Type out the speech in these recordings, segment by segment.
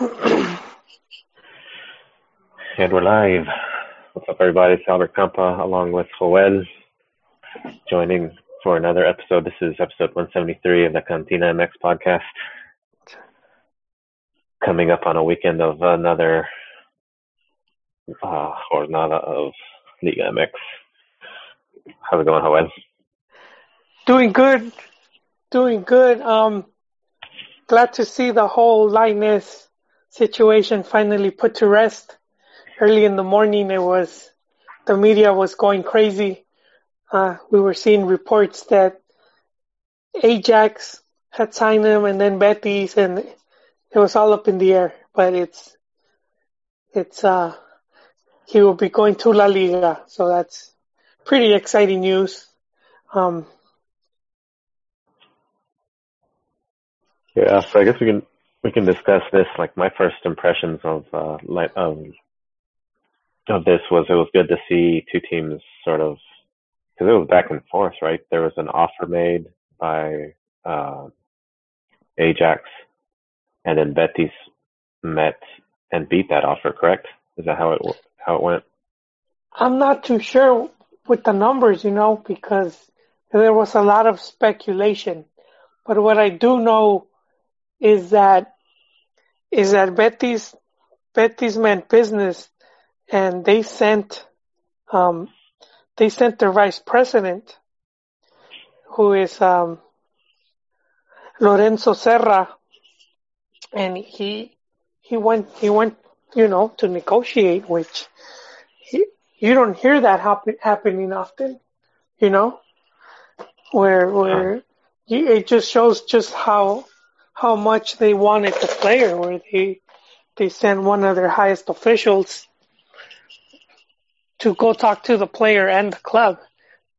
And we're live. What's up, everybody? It's Albert Campa along with Joel joining for another episode. This is episode 173 of the Cantina MX podcast. Coming up on a weekend of another uh, jornada of Liga MX. How's it going, Joel? Doing good. Doing good. Um, glad to see the whole Lainez situation finally put to rest. Early in the morning, it was the media was going crazy. Uh, we were seeing reports that Ajax had signed him, and then Betis, and it was all up in the air. But it's it's uh he will be going to La Liga, so that's pretty exciting news. Um, Yeah, so I guess we can we can discuss this. Like my first impressions of uh, of this was it was good to see two teams sort of because it was back and forth, right? There was an offer made by uh, Ajax, and then Betis met and beat that offer. Correct? Is that how it how it went? I'm not too sure with the numbers, you know, because there was a lot of speculation. But what I do know is that is that Betis Betis meant business, and they sent um, they sent their vice president, who is um, Lorenzo Serra, and he he went he went you know to negotiate, which he, you don't hear that happen, happening often, you know, where where it just shows just how how much they wanted the player, where they they sent one of their highest officials to go talk to the player and the club.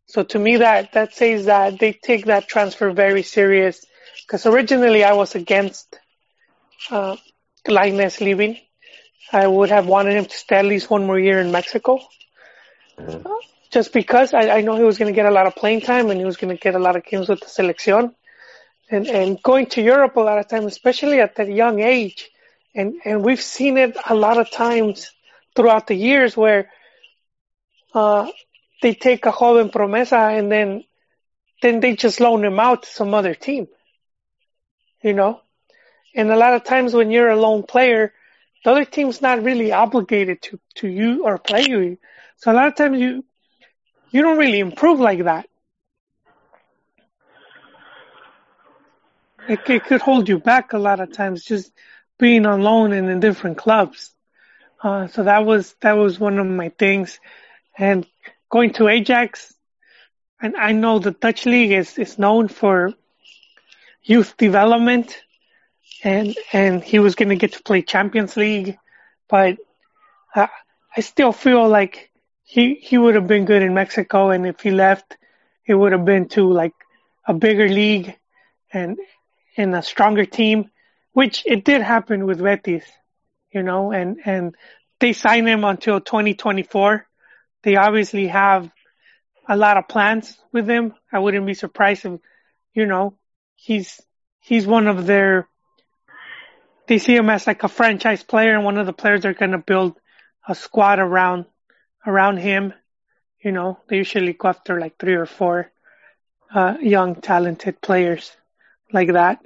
So to me, that that says that they take that transfer very serious. Because originally I was against uh, Lainez leaving. I would have wanted him to stay at least one more year in Mexico. Mm-hmm. Just because I, I know he was going to get a lot of playing time and he was going to get a lot of games with the selección and and going to Europe a lot of times, especially at that young age, and and we've seen it a lot of times throughout the years where uh, they take a joven promesa and then then they just loan him out to some other team, you know, and a lot of times when you're a lone player, the other team's not really obligated to to you or play you, so a lot of times you you don't really improve like that. It, it could hold you back a lot of times just being on loan and in different clubs. Uh, so that was that was one of my things, and going to Ajax, and I know the Dutch league is is known for youth development, and and he was going to get to play Champions League, but uh, I still feel like he he would have been good in Mexico, and if he left, it would have been to like a bigger league, and in a stronger team, which it did happen with Betis, you know, and, and they signed him until 2024. They obviously have a lot of plans with him. I wouldn't be surprised if, you know, he's, he's one of their, they see him as like a franchise player and one of the players they're going to build a squad around, around him. You know, they usually go after like three or four, uh, young talented players like that.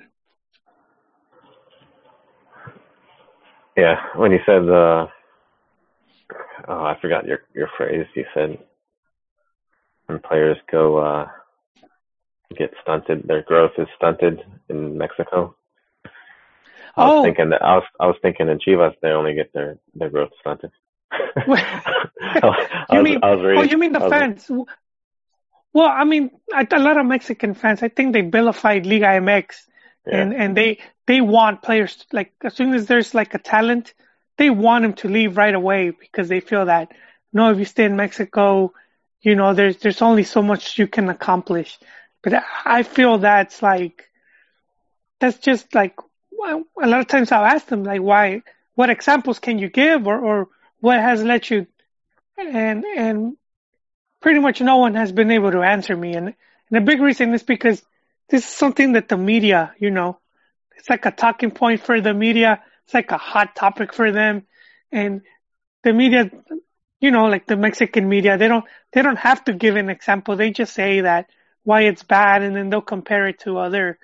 Yeah, when you said uh oh I forgot your your phrase, you said when players go uh get stunted, their growth is stunted in Mexico. I was oh. thinking that I was I was thinking in Chivas they only get their their growth stunted. you mean? oh, you mean the fans? Well, I mean, a lot of Mexican fans, I think they vilified Liga MX, yeah. and and they they want players to, like as soon as there's like a talent, they want them to leave right away because they feel that no, if you stay in Mexico, you know, there's there's only so much you can accomplish. But I feel that's like that's just like a lot of times I'll ask them like why what examples can you give or or what has led you and and pretty much no one has been able to answer me. And, and a big reason is because this is something that the media, you know, it's like a talking point for the media, it's like a hot topic for them, and the media, you know, like the Mexican media, they don't they don't have to give an example. They just say that why it's bad, and then they'll compare it to other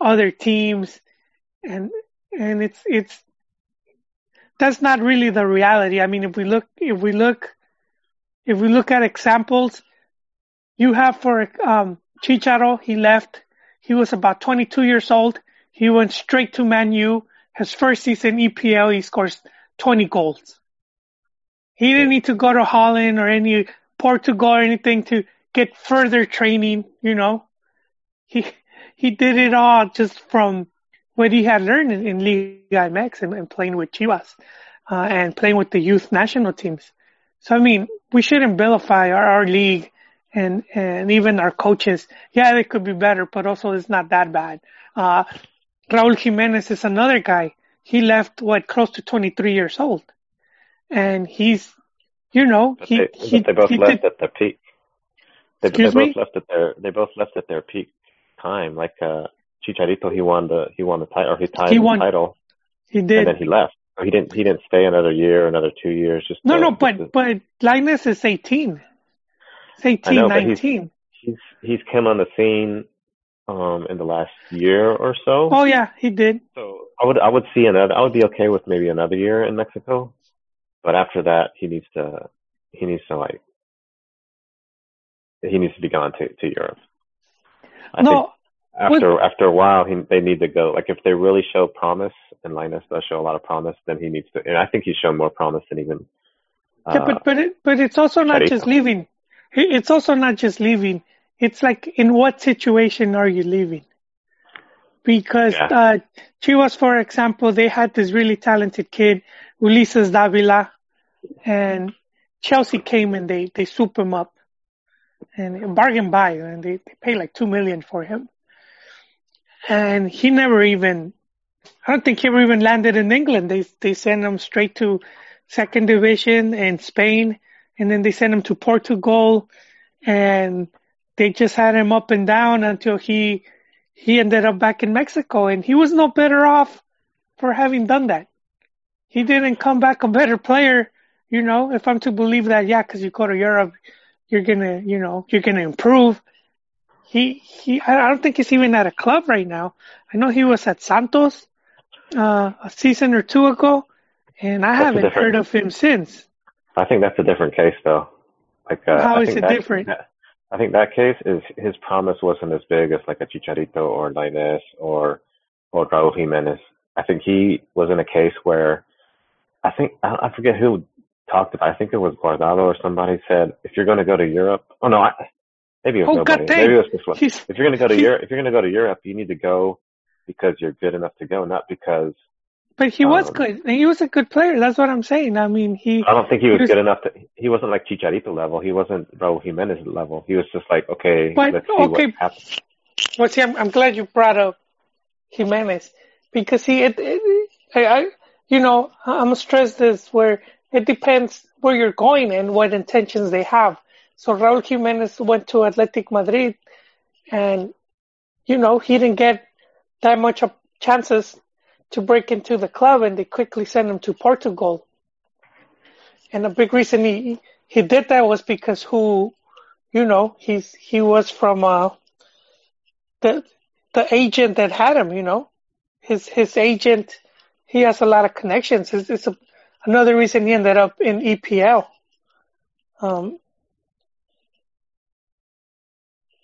other teams, and and it's it's that's not really the reality. I mean, if we look if we look if we look at examples, you have for um, Chicharo, he left. He was about 22 years old. He went straight to Man U. His first season EPL, he scores 20 goals. He didn't need to go to Holland or any Portugal or anything to get further training. You know, he he did it all just from what he had learned in, in Liga MX and, and playing with Chivas uh, and playing with the youth national teams. So I mean, we shouldn't vilify our, our league and and even our coaches. Yeah, they could be better, but also it's not that bad. Uh, Raúl Jiménez is another guy. He left what close to 23 years old, and he's, you know, But he they, he, they both he left did, at their peak. They, they both me? left at their they both left at their peak time. Like uh Chicharito, he won the he won the title or he tied He the won. title, he did, and then he left. He didn't he didn't stay another year, another two years. Just No, to, no, but to- but Lainez is 18. It's 18, know, but he's- he's he's come on the scene um in the last year or so. Oh yeah, he did. So I would I would see another I would be okay with maybe another year in Mexico, but after that he needs to he needs to like he needs to be gone to to Europe. I think no, after after a while he they need to go like if they really show promise and Lainez does show a lot of promise then he needs to and I think he's shown more promise than even uh, yeah, but but it, but it's also not just leaving. It's also not just leaving. It's like in what situation are you leaving? Because Yeah. uh, Chivas, for example, they had this really talented kid, Ulises Davila, and Chelsea came and they they swoop him up and bargain buy, and they, they pay like two million for him. And he never even, I don't think he ever even landed in England. They they sent him straight to second division in Spain, and then they sent him to Portugal, and they just had him up and down until he he ended up back in Mexico, and he was no better off for having done that. He didn't come back a better player, you know. If I'm to believe that, yeah, because you go to Europe, you're gonna, you know, you're gonna improve. He he, I don't think he's even at a club right now. I know he was at Santos uh, a season or two ago, and I That's haven't heard of him since. I think that's a different case though. Like uh, How I is think it that, different? that- I think that case is his promise wasn't as big as like a Chicharito or Lainez or or Raúl Jimenez. I think he was in a case where I think I, I forget who talked about. I think it was Guardado or somebody said if you're going to go to Europe. Oh no, I, maybe it was Oh, nobody. Maybe it was this one. He's If you're going to go to he- Europe, if you're to go to Europe, you need to go because you're good enough to go, not because But he was Um, good. He was a good player. That's what I'm saying. I mean, he. I don't think he was He was- good enough to. He wasn't like Chicharito level. He wasn't Raúl Jimenez level. He was just like, okay, But, let's see okay. what happens. Well, see, I'm, I'm glad you brought up Jimenez because he, it, it, I, I, you know, I'm gonna stress this where it depends where you're going and what intentions they have. So Raúl Jimenez went to Athletic Madrid, and you know he didn't get that much of chances to break into the club, and they quickly sent him to Portugal. And a big reason he he did that was because who, you know, he's he was from uh the the agent that had him, you know, his his agent, he has a lot of connections. It's, it's a, another reason he ended up in EPL. Um,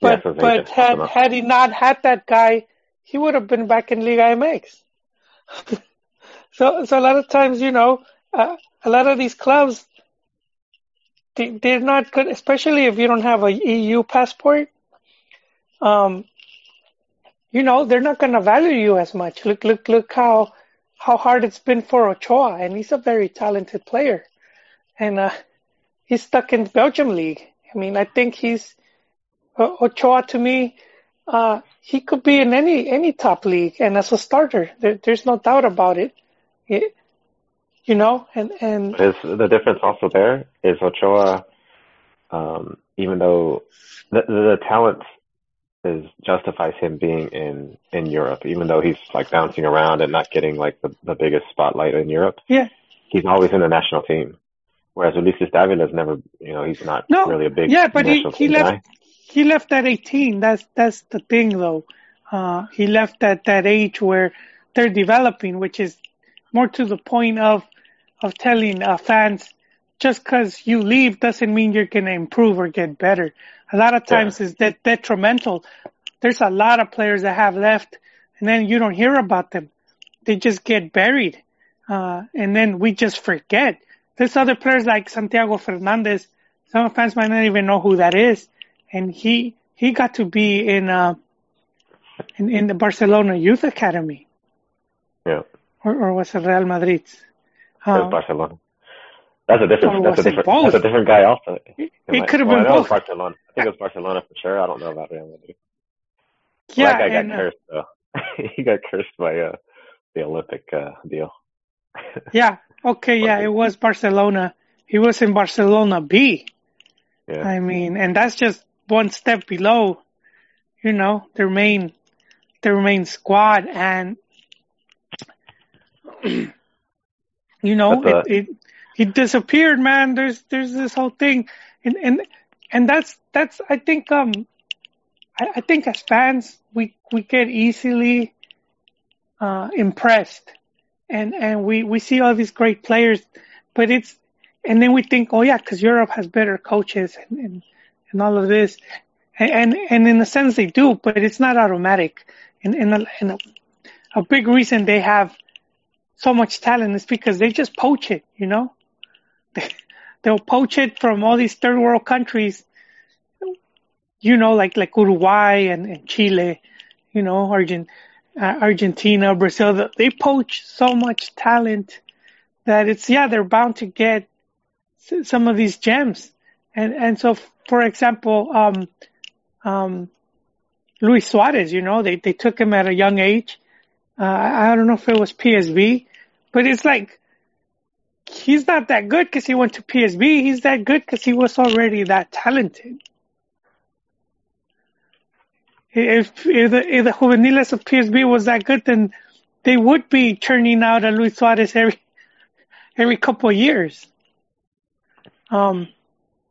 but but had helped him out. had he not had that guy, he would have been back in Liga MX. so so a lot of times, you know, uh, a lot of these clubs, they, they're not good, especially if you don't have a EU passport. Um, you know, they're not going to value you as much. Look, look, look how how hard it's been for Ochoa, and he's a very talented player, and uh, he's stuck in the Belgium league. I mean, I think he's Ochoa to me. Uh, he could be in any any top league, and as a starter, there, there's no doubt about it. It- you know, and and His the difference also there is Ochoa, um, even though the, the, the talent is justifies him being in in Europe, even though he's like bouncing around and not getting like the, the biggest spotlight in Europe. Yeah. He's always in the national team. Whereas Ulises Davila's never, you know, he's not No, really a big yeah, but he, national he left guy. He left at 18. That's that's the thing, though. Uh, he left at that age where they're developing, which is more to the point of of telling uh, fans just because you leave doesn't mean you're going to improve or get better. A lot of times is that detrimental. There's a lot of players that have left, and then you don't hear about them. They just get buried, uh, and then we just forget. There's other players like Santiago Fernandez. Some fans might not even know who that is, and he he got to be in uh in, in the Barcelona Youth Academy, Yeah, or, or was it Real Madrid? it was Um, Barcelona. That's a different. That's a different. both? That's a different guy. Also, it it could have well, been I both. Barcelona. I think it was Barcelona for sure. I don't know about Real Madrid. Yeah, that guy got and, uh, cursed though. he got cursed by uh, the Olympic uh, deal. yeah. Okay, yeah, it was Barcelona. He was in Barcelona B. Yeah, I mean, and that's just one step below, you know, their main, their main squad. And, you know, uh, it, it, disappeared, man. There's, there's this whole thing. And, and, and that's, that's, I think, um, I, I think as fans, we, we get easily, uh, impressed and, and we, we see all these great players, but it's, and then we think, oh yeah, because Europe has better coaches and, and, and all of this, and, and and in a sense they do, but it's not automatic. And and, a, and a, a big reason they have so much talent is because they just poach it, you know. They, they'll poach it from all these third world countries, you know, like like Uruguay and, and Chile, you know, Argent, uh, Argentina, Brazil. They poach so much talent that it's yeah they're bound to get some of these gems and and so for example um um Luis Suarez you know they they took him at a young age. Uh, I don't know if it was PSV but it's like he's not that good because he went to PSV he's that good because he was already that talented. If if the, if the juveniles of PSV was that good then they would be churning out a Luis Suarez every every couple of years. Um,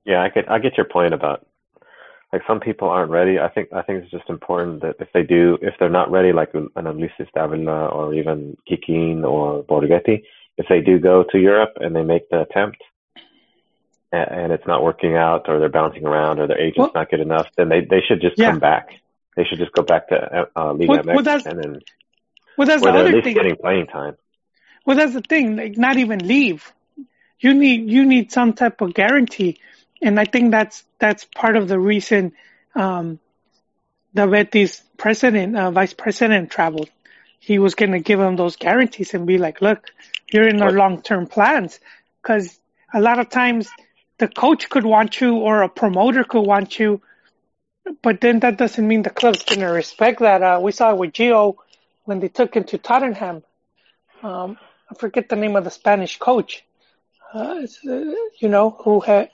yeah. I get. I get your point about like some people aren't ready. I think. I think it's just important that if they do, if they're not ready, like an Ulises Davila or even Kikin or Borghetti, if they do go to Europe and they make the attempt. And it's not working out, or they're bouncing around, or their agent's Well- not good enough. Then they they should just Yeah. come back. They should just go back to uh, Liga Well- MX well, that's- and then well, that's the they're at least thing. getting playing time. Well, that's the thing. Like, not even leave. You need you need some type of guarantee, and I think that's that's part of the reason um, the Betis president, uh, vice president, traveled. He was going to give them those guarantees and be like, "Look, you're in our long term plans," because a lot of times the coach could want you or a promoter could want you, but then that doesn't mean the club's going to respect that. Uh, we saw it with Gio when they took him to Tottenham. Um, I forget the name of the Spanish coach. Uh, uh, you know, who had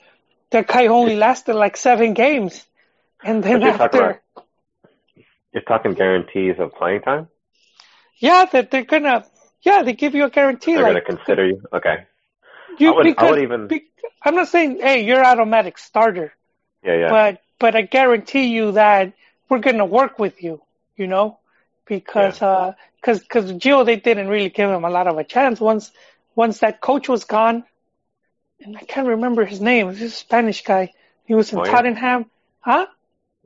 that guy only lasted like seven games, and then you're talking after, about- You're talking guarantees of playing time. yeah, that they're gonna, yeah, they give you a guarantee, They're gonna consider you. Okay. you I would- I because would even- be- I'm not saying, hey, you're automatic starter, Yeah, yeah. but but I guarantee you that we're gonna work with you, you know, because uh, cause cause Gio they didn't really give him a lot of a chance once once that coach was gone, and I can't remember his name. He's a Spanish guy. He was in Moya? Tottenham, huh?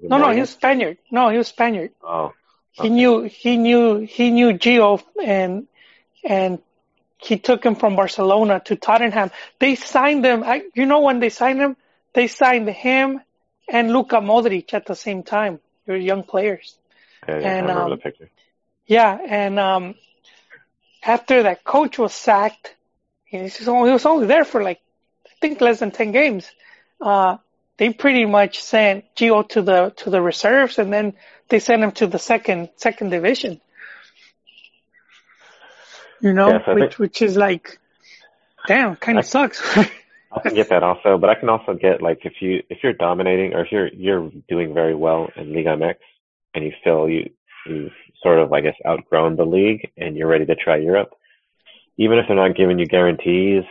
No, no, he was Spaniard. No, he was Spaniard. Oh, He knew he knew he knew Gio and and he took him from Barcelona to Tottenham. They signed him. I, you know when they signed him, they signed him and Luka Modric at the same time. They're young players. yeah, yeah, and, I remember um, the picture. Yeah, and um, after that coach was sacked, he was only, he was only there for like think less than ten games. Uh, they pretty much sent Gio to the to the reserves, and then they sent him to the second second division. You know, Yes, which think- which is like, damn, kind of sucks. I can get that also, but I can also get like if you if you're dominating or if you're you're doing very well in Liga MX and you feel you you've sort of I guess outgrown the league and you're ready to try Europe, even if they're not giving you guarantees,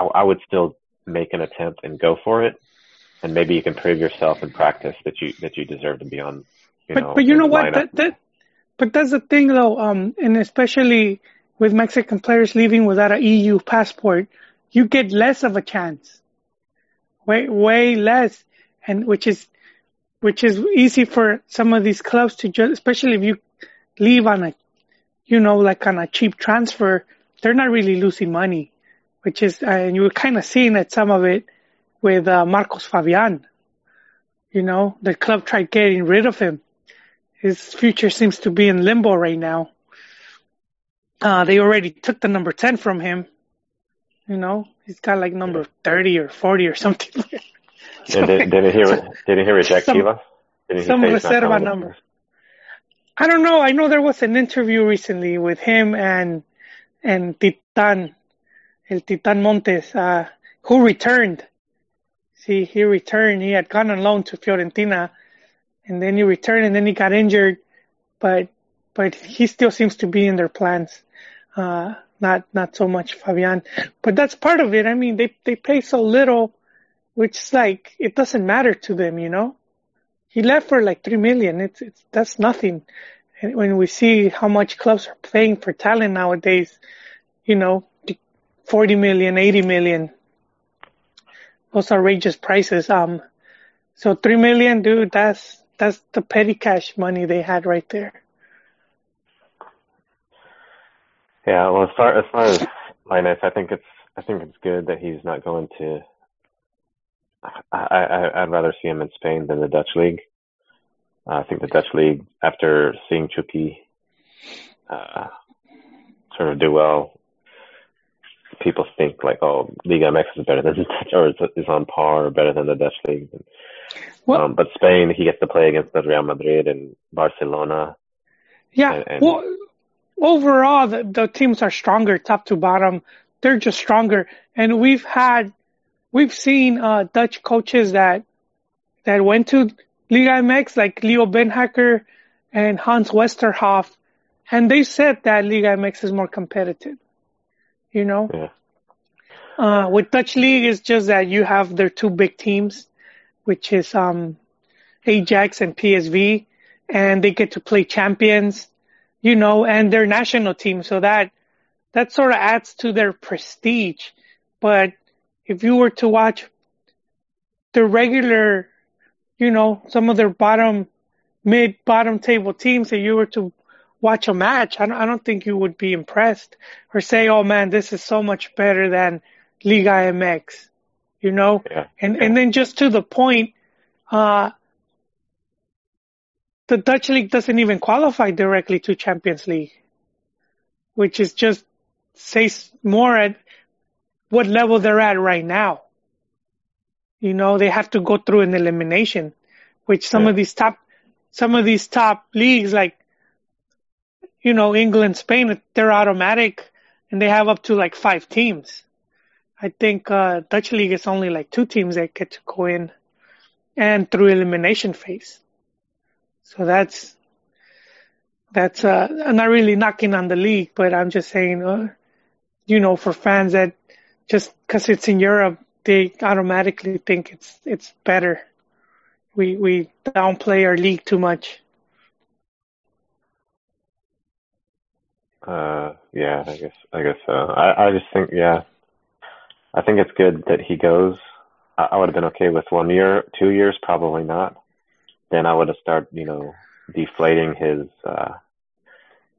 I, I would still make an attempt and go for it, and maybe you can prove yourself in practice that you that you deserve to be on. You but know, but you know what? that, that but that's the thing though, um, and especially with Mexican players leaving without an EU passport, you get less of a chance, way way less, and which is which is easy for some of these clubs to just, especially if you leave on a, you know, like on a cheap transfer, they're not really losing money, which is, uh, and you were kind of seeing that some of it with uh, Marcos Fabian. You know, the club tried getting rid of him. His future seems to be in limbo right now. Uh, they already took the number 10 from him. You know, he's got like number 30 or 40 or something. And did, did he hear? Did he hear reject Some-? Did some say he's not reserva number. I don't know. I know there was an interview recently with him and and Titan, El Titan Montes, uh, who returned. See, he returned. He had gone on loan to Fiorentina, and then he returned, and then he got injured. But but he still seems to be in their plans. Uh, not not so much Fabian, but that's part of it. I mean, they they pay so little, which is like it doesn't matter to them, you know. He left for like three million. It's it's that's nothing. And when we see how much clubs are paying for talent nowadays, you know, 40 million, 80 million, those outrageous prices. Um, so three million, dude, that's that's the petty cash money they had right there. Yeah, well, as far as far as Lainez, I think it's I think it's good that he's not going to. I, I I'd rather see him in Spain than the Dutch league. Uh, I think the Dutch league, after seeing Chucky uh, sort of do well, people think like, oh, Liga MX is better than the Dutch, or is, is on par or better than the Dutch league. Well- um, but Spain, he gets to play against the Real Madrid and Barcelona. Yeah. And- and- well, overall, the, the teams are stronger, top to bottom. They're just stronger, and we've had, we've seen uh, Dutch coaches that that went to Liga MX, like Leo Beenhakker and Hans Westerhof, and they said that Liga MX is more competitive. You know, Yeah. uh, with Dutch league, it's just that you have their two big teams, which is um, Ajax and PSV, and they get to play champions, you know, and their national team. So that that sort of adds to their prestige. But if you were to watch the regular, you know, some of their bottom, mid bottom table teams, and you were to watch a match, I don't, I don't think you would be impressed or say, "Oh man, this is so much better than Liga MX," you know. Yeah. And yeah. and then just to the point, uh, the Dutch league doesn't even qualify directly to Champions League, which is just says more at what level they're at right now. You know, they have to go through an elimination, which some Yeah. of these top, some of these top leagues like, you know, England, Spain, they're automatic and they have up to like five teams. I think, uh, Dutch league is only like two teams that get to go in and through elimination phase. So that's, that's, uh, I'm not really knocking on the league, but I'm just saying, uh, you know, for fans that just cause it's in Europe, they automatically think it's, it's better. We, we downplay our league too much. Uh, yeah, I guess I guess so. I I just think yeah, I think it's good that he goes. I, I would have been okay with one year, two years, probably not. Then I would have started, you know, deflating his uh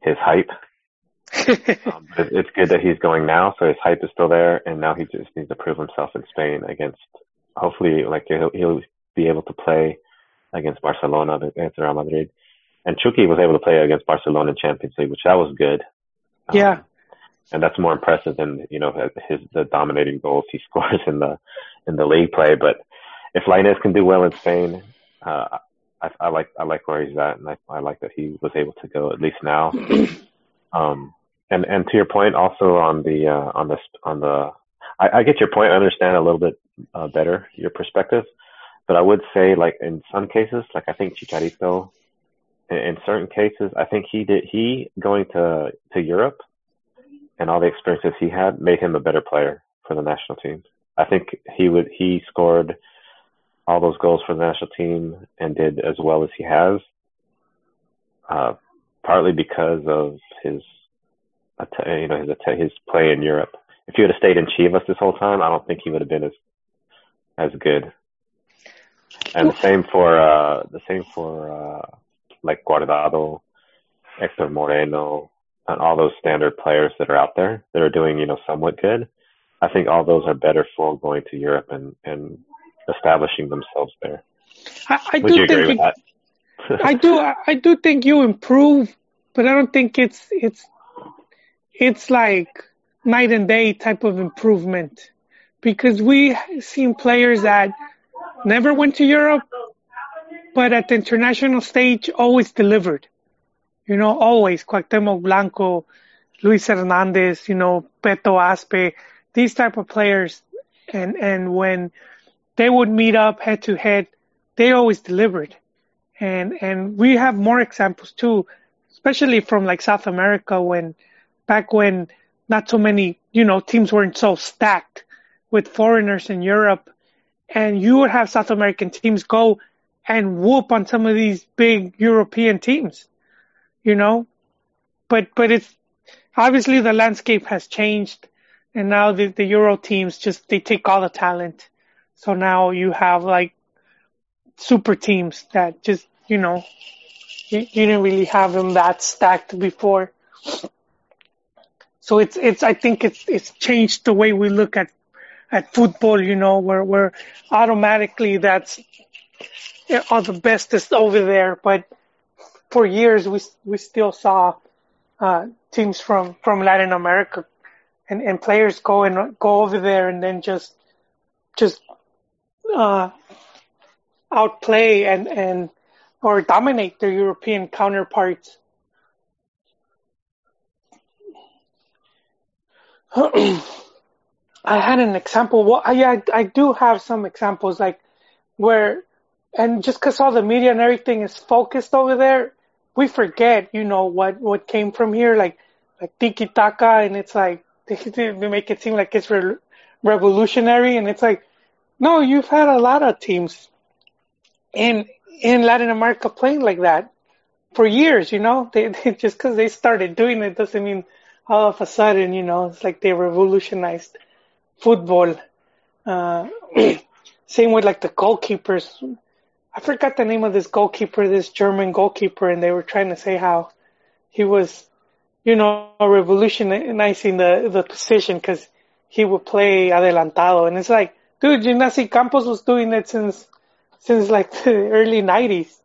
his hype. Um, it, it's good that he's going now, so his hype is still there, and now he just needs to prove himself in Spain against. Hopefully, like he'll he'll be able to play against Barcelona, against Real Madrid. And Chucky was able to play against Barcelona in Champions League, which that was good. Um, Yeah. and that's more impressive than you know his the dominating goals he scores in the in the league play. But if Lainez can do well in Spain, uh, I, I like I like where he's at, and I, I like that he was able to go at least now. Um, and and to your point, also on the uh, on the on the, I, I get your point. I understand a little bit uh, better your perspective, but I would say like in some cases, like I think Chicharito in, in certain cases, I think he did he going to to Europe and all the experiences he had made him a better player for the national team. I think he would he scored all those goals for the national team and did as well as he has, uh, partly because of his you know his his play in Europe. If he would have stayed in Chivas this whole time, I don't think he would have been as as good. And the same for uh, the same for uh, like Guardado, Hector Moreno, and all those standard players that are out there that are doing you know somewhat good. I think all those are better for going to Europe and and establishing themselves there. I, I Would you agree with that? I do. I do think you improve, but I don't think it's it's it's like night and day type of improvement because we seen players that never went to Europe, but at the international stage always delivered. You know, always. Cuauhtemoc Blanco, Luis Hernandez, you know, Beto Aspe, these type of players, and and when they would meet up head to head, they always delivered, and and we have more examples too, especially from like South America when back when not so many you know teams weren't so stacked with foreigners in Europe, and you would have South American teams go and whoop on some of these big European teams, you know, but but it's obviously the landscape has changed and now the, the Euro teams just they take all the talent. So now you have like super teams that just you know you, you didn't really have them that stacked before. So it's it's I think it's it's changed the way we look at at football. You know where where automatically that's all the best is over there, but for years we we still saw uh, teams from from Latin America and, and players go and go over there and then just just uh, outplay and and or dominate their European counterparts. I had an example. Well, I, I do have some examples like where, and just because all the media and everything is focused over there, we forget, you know, what what came from here, like like tiki taka, and it's like they, make it seem like it's re- revolutionary, and it's like, no, you've had a lot of teams in in Latin America playing like that for years. You know, they, they just because they started doing it doesn't mean all of a sudden, you know, it's like they revolutionized football. Uh, same with like the goalkeepers. I forgot the name of this goalkeeper, this German goalkeeper, and they were trying to say how he was you know, revolutionizing the, the position because he would play adelantado. And it's like, dude, Gimnasi Campos was doing it since, since like the early 90s.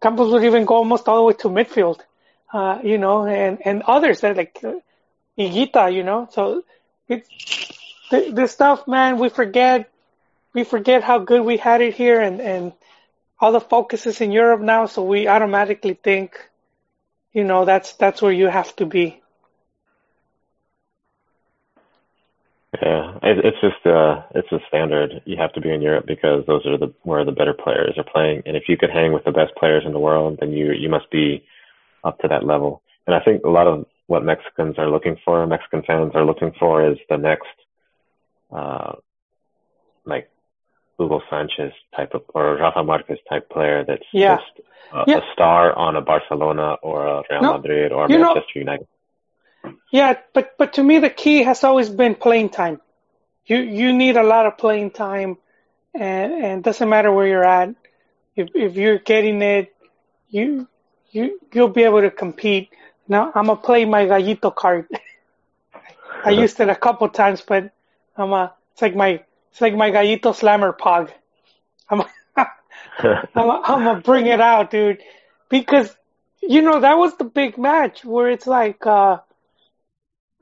Campos would even go almost all the way to midfield, uh, you know, and, and others that like uh, you know, so it's, th- this stuff, man, we forget, we forget how good we had it here and, and all the focus is in Europe now. So we automatically think, you know that's that's where you have to be. Yeah, it, it's just uh, it's a standard. You have to be in Europe because those are the where the better players are playing. And if you could hang with the best players in the world, then you you must be up to that level. And I think a lot of what Mexicans are looking for, Mexican fans are looking for, is the next, uh, like Hugo Sanchez type of or Rafa Marquez type player that's yeah. just a, yeah. a star on a Barcelona or a Real no, Madrid or Manchester know, United. Yeah, but but to me the key has always been playing time. You you need a lot of playing time, and and doesn't matter where you're at. If if you're getting it, you you you'll be able to compete. Now I'm gonna play my gallito card. I uh-huh. used it a couple times, but I'm a it's like my it's like my gallito slammer pog. I'm I'm, I'm gonna bring it out, dude, because you know that was the big match where it's like, uh,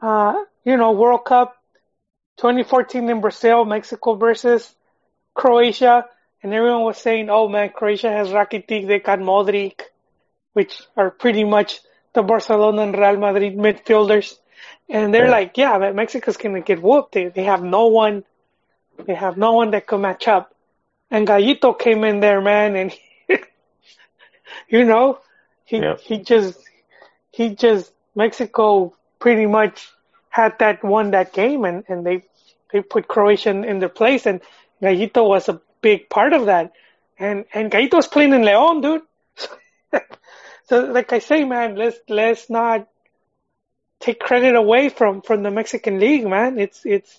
uh, you know, World Cup 2014 in Brazil, Mexico versus Croatia, and everyone was saying, "Oh man, Croatia has Rakitic, they got Modric, which are pretty much the Barcelona and Real Madrid midfielders." And they're yeah. like, "Yeah, but Mexico's gonna get whooped. They they have no one, they have no one that could match up." and Gallito came in there, man, and he, you know, he he just he just Mexico pretty much had that won that game and and they they put Croatia in, in their place and Gallito was a big part of that and and Gallito was playing in León, dude. so like I say, man, let's let's not take credit away from from the Mexican league, man. It's it's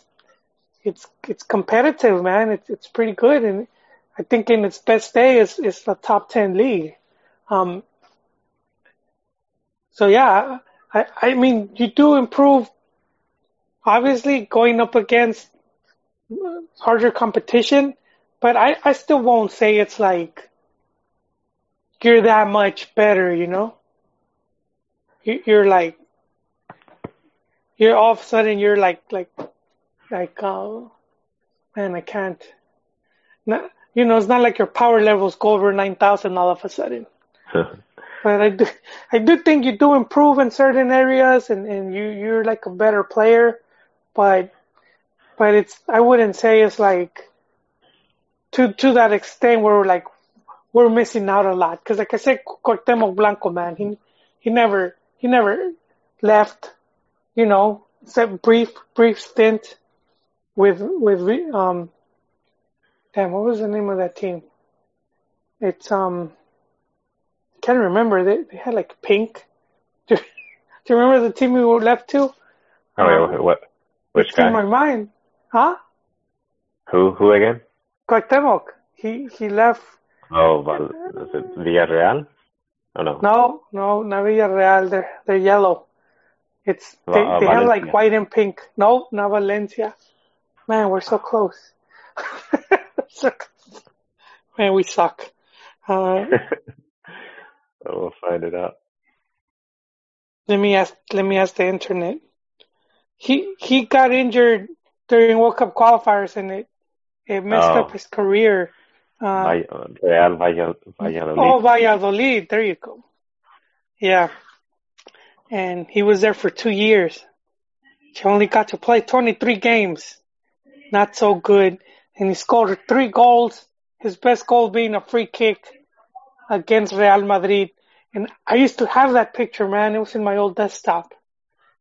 it's it's competitive, man. It's it's pretty good, and I think in its best day is is a top ten league. Um, so yeah, I I mean you do improve. Obviously, going up against harder competition, but I I still won't say it's like you're that much better, you know. You're like you're all of a sudden you're like like like uh man I can't. Not, you know it's not like your power levels go over nine thousand all of a sudden. But I do I do think you do improve in certain areas and and you you're like a better player. But but it's I wouldn't say it's like to to that extent where we're like we're missing out a lot. Because like I said Cuauhtemoc Blanco man he he never he never left you know, except brief brief stint with with um damn what was the name of that team? It's um I can't remember. They they had like pink. Do, do you remember the team we were left to? Oh, wait, what? Which It's in my mind. Huh? Who? Who again? Cuauhtemoc. He he left Oh, Val, is it Villarreal? Oh no. no, no, not Villarreal, they're they're yellow. It's they, Va- uh, they have like white and pink. No, not Valencia. Man, we're so close. So- Man, we suck. Uh, we'll find it out. let me ask. Let me ask the internet. He he got injured during World Cup qualifiers, and it it messed Oh. up his career. Uh, Vall- Real Valladolid. oh, Valladolid. There you go. Yeah, and he was there for two years. He only got to play 23 games. Not so good. And he scored three goals. His best goal being a free kick against Real Madrid. And I used to have that picture, man. It was in my old desktop.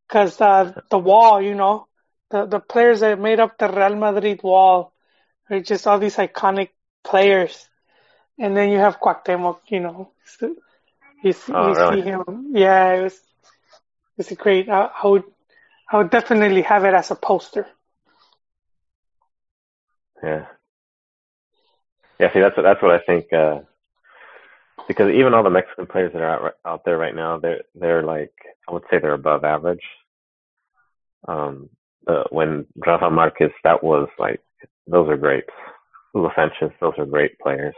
Cause, uh, the wall, you know, the, the players that made up the Real Madrid wall are just all these iconic players. And then you have Cuauhtemoc, you know, you see, Oh, you really? see him. Yeah, it was, it's great. I, I would, I would definitely have it as a poster. Yeah. Yeah, see, that's that's what I think, uh, because even all the Mexican players that are out, out there right now, they're, they're like, I would say they're above average. Um, uh, when Rafa Marquez, that was like, those are great. Hugo Sanchez, those are great players.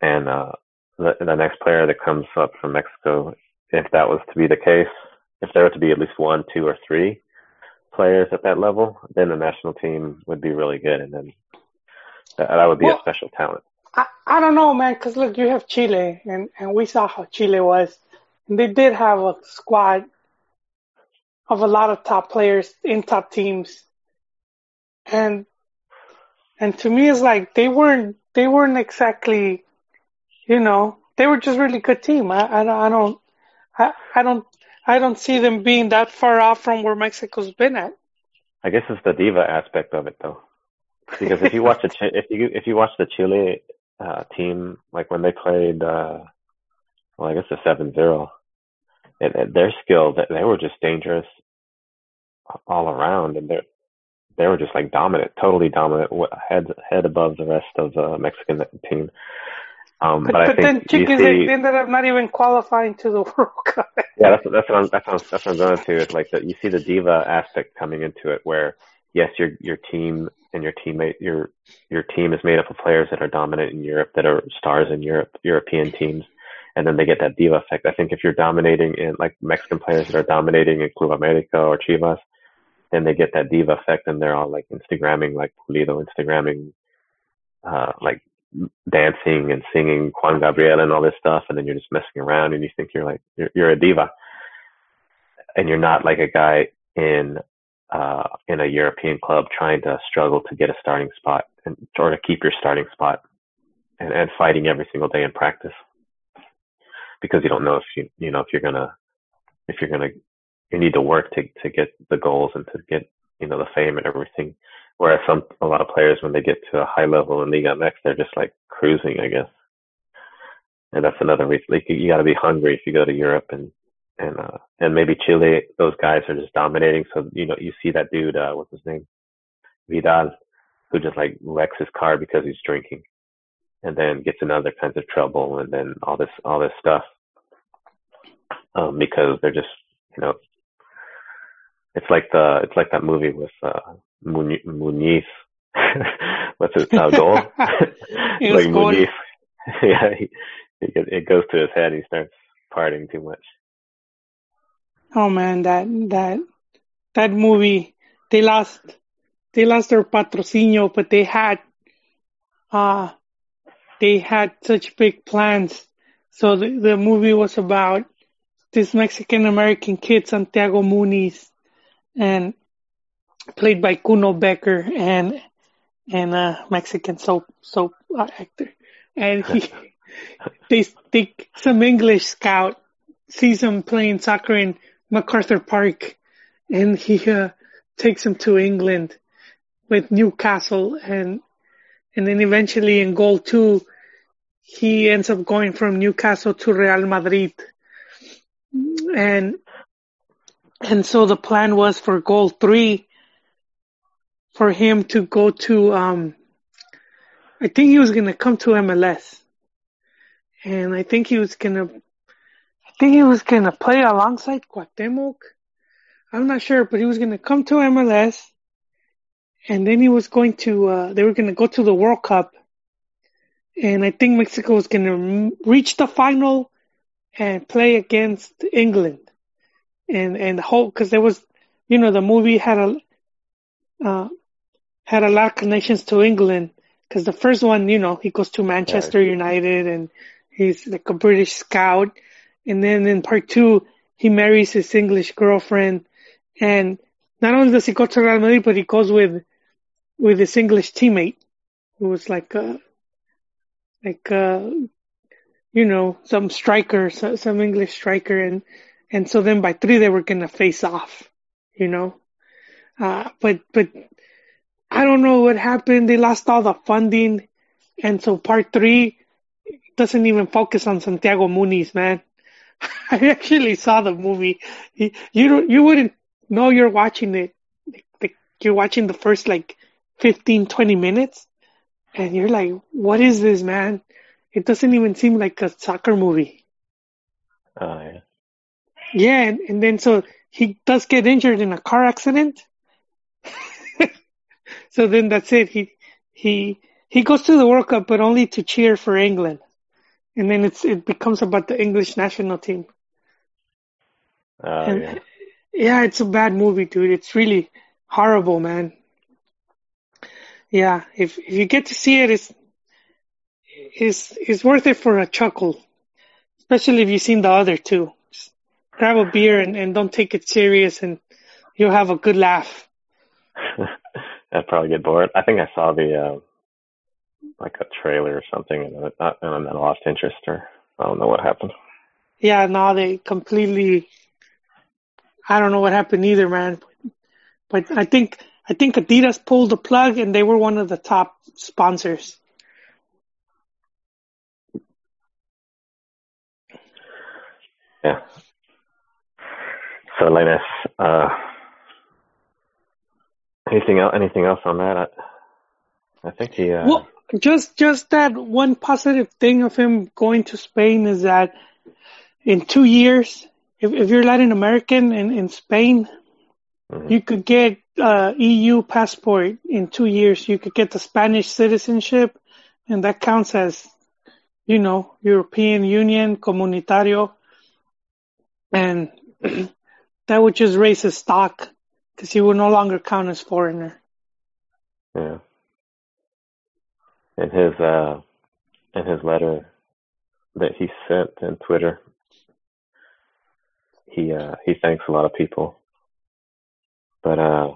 And, uh, the, the next player that comes up from Mexico, if that was to be the case, if there were to be at least one, two, or three players at that level, then the national team would be really good, and then that, that would be Well- a special talent. I, I don't know, man, because look, you have Chile, and, and we saw how Chile was. And they did have a squad of a lot of top players in top teams. And and to me, it's like they weren't they weren't exactly, you know, they were just really good team. I I don't I don't I, I don't I don't see them being that far off from where Mexico's been at. I guess it's the diva aspect of it, though, because if you watch the Chi- if you if you watch the Chile uh, team, like when they played, uh, well, I guess the seven zero, and, and their skill, that they were just dangerous all around, and they they were just like dominant, totally dominant, head head above the rest of the Mexican team. Um, But, but, I but think then Chickens see, they ended up not even qualifying to the World Cup. Yeah, that's that's what I'm that's what I'm, that's what I'm going to. It's like that you see the diva aspect coming into it, where yes, your your team and your teammate your your team is made up of players that are dominant in Europe, that are stars in Europe, European teams, and then they get that diva effect. I think if you're dominating in like Mexican players that are dominating in Club America or Chivas, then they get that diva effect, and they're all like Instagramming, like Pulido Instagramming, uh, like dancing and singing Juan Gabriel and all this stuff, and then you're just messing around, and you think you're like you're, you're a diva, and you're not like a guy in uh, in a European club trying to struggle to get a starting spot and or to keep your starting spot, and, and fighting every single day in practice. because you don't know if you you know if you're gonna if you're gonna you need to work to to get the goals and to get you know the fame and everything. Whereas some a lot of players when they get to a high level in Liga MX, they're just like cruising, I guess. And that's another reason. Like you got to be hungry if you go to Europe and and uh and maybe Chile. Those guys are just dominating. So you know you see that dude. uh What's his name? Vidal, who just like wrecks his car because he's drinking, and then gets in other kinds of trouble, and then all this all this stuff. Um, because they're just you know it's like the it's like that movie with uh Munez. What's his goal? like Munez. yeah, he, it, it goes to his head. He starts partying too much. Oh man, that that that movie. They lost they lost their patrocinio, but they had uh they had such big plans. So the the movie was about this Mexican American kid Santiago Munez and played by Kuno Becker and and a Mexican soap soap actor, and he they they some English scout sees him playing soccer in MacArthur Park, and he uh, takes him to England with Newcastle, and and then eventually in goal two, he ends up going from Newcastle to Real Madrid, and and so the plan was for goal three for him to go to, um, I think he was going to come to MLS. And I think he was going to, I think he was going to play alongside Cuauhtemoc. I'm not sure, but he was going to come to MLS. And then he was going to, uh, they were going to go to the World Cup. And I think Mexico was going to reach the final and play against England and and the whole because there was, you know, the movie had a uh, had a lot of connections to England because the first one, you know, he goes to Manchester yeah. United and he's like a British scout, and then in part two he marries his English girlfriend, and not only does he go to Real Madrid, but he goes with with his English teammate who was like a like a you know some striker, some English striker, and and so then by three they were gonna face off, you know. Uh, but but I don't know what happened. They lost all the funding, and so part three doesn't even focus on Santiago Munez, man. I actually saw the movie. You you, you wouldn't know you're watching it. Like, you're watching the first like 15, 20 minutes, and you're like, "What is this, man?" It doesn't even seem like a soccer movie. Oh yeah. Yeah, and, and then so he does get injured in a car accident. so then that's it. He he he goes to the World Cup, but only to cheer for England, and then it's it becomes about the English national team. Uh, and, yeah. yeah, it's a bad movie, dude. It's really horrible, man. Yeah, if if you get to see it, it's it's it's worth it for a chuckle, especially if you've seen the other two grab a beer and, and don't take it serious and you'll have a good laugh. I'd probably get bored. I think I saw the uh, like a trailer or something and then, uh, and then I lost interest or I don't know what happened. Yeah, no, they completely. I don't know what happened either, man. But I think I think Adidas pulled the plug and they were one of the top sponsors. Yeah, so Lainez, uh, anything else? Anything else on that? I, I think he. Uh, well, just just that one positive thing of him going to Spain is that in two years, if, if you're Latin American in in Spain, mm-hmm. you could get uh, EU passport in two years. You could get the Spanish citizenship, and that counts as, you know, European Union comunitario, and that would just raise his stock because he would no longer count as foreigner. Yeah. In his uh, in his letter that he sent in Twitter, he uh, he thanks a lot of people, but uh,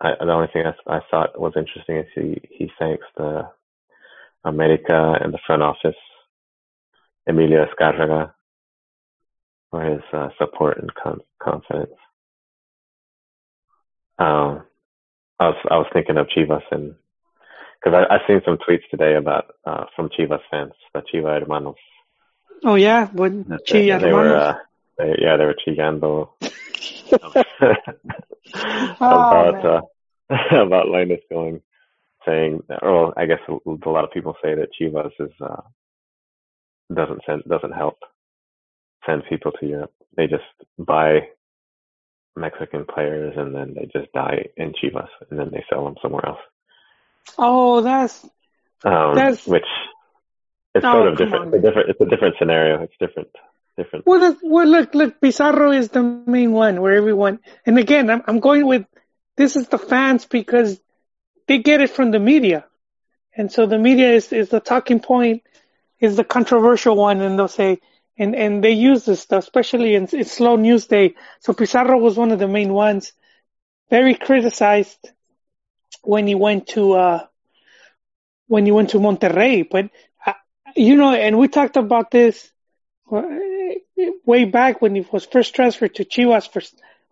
I, the only thing I, I thought was interesting is he he thanks the America and the front office Emilio Azcárraga for his uh, support and con- confidence. Um, I was I was thinking of Chivas and because I I seen some tweets today about uh, from Chivas fans, the Chiva hermanos. Oh yeah, what They, they were uh, they, yeah they were chillando about uh, about Lainez going, saying, or I guess a lot of people say that Chivas is uh, doesn't send doesn't help send people to Europe. They just buy Mexican players and then they just die in Chivas and then they sell them somewhere else. Oh, that's Um, That's- which it's Oh, sort of different. on. It's a different. It's a different scenario. It's different. Different. well, look, well, look, look. Pizarro is the main one where everyone. And again, I'm I'm going with this is the fans because they get it from the media, and so the media is is the talking point, is the controversial one, and they'll say. And and they use this stuff, especially in, in slow news day. So Pizarro was one of the main ones, very criticized when he went to uh when he went to Monterrey. But uh, you know, and we talked about this uh, way back when he was first transferred to Chivas for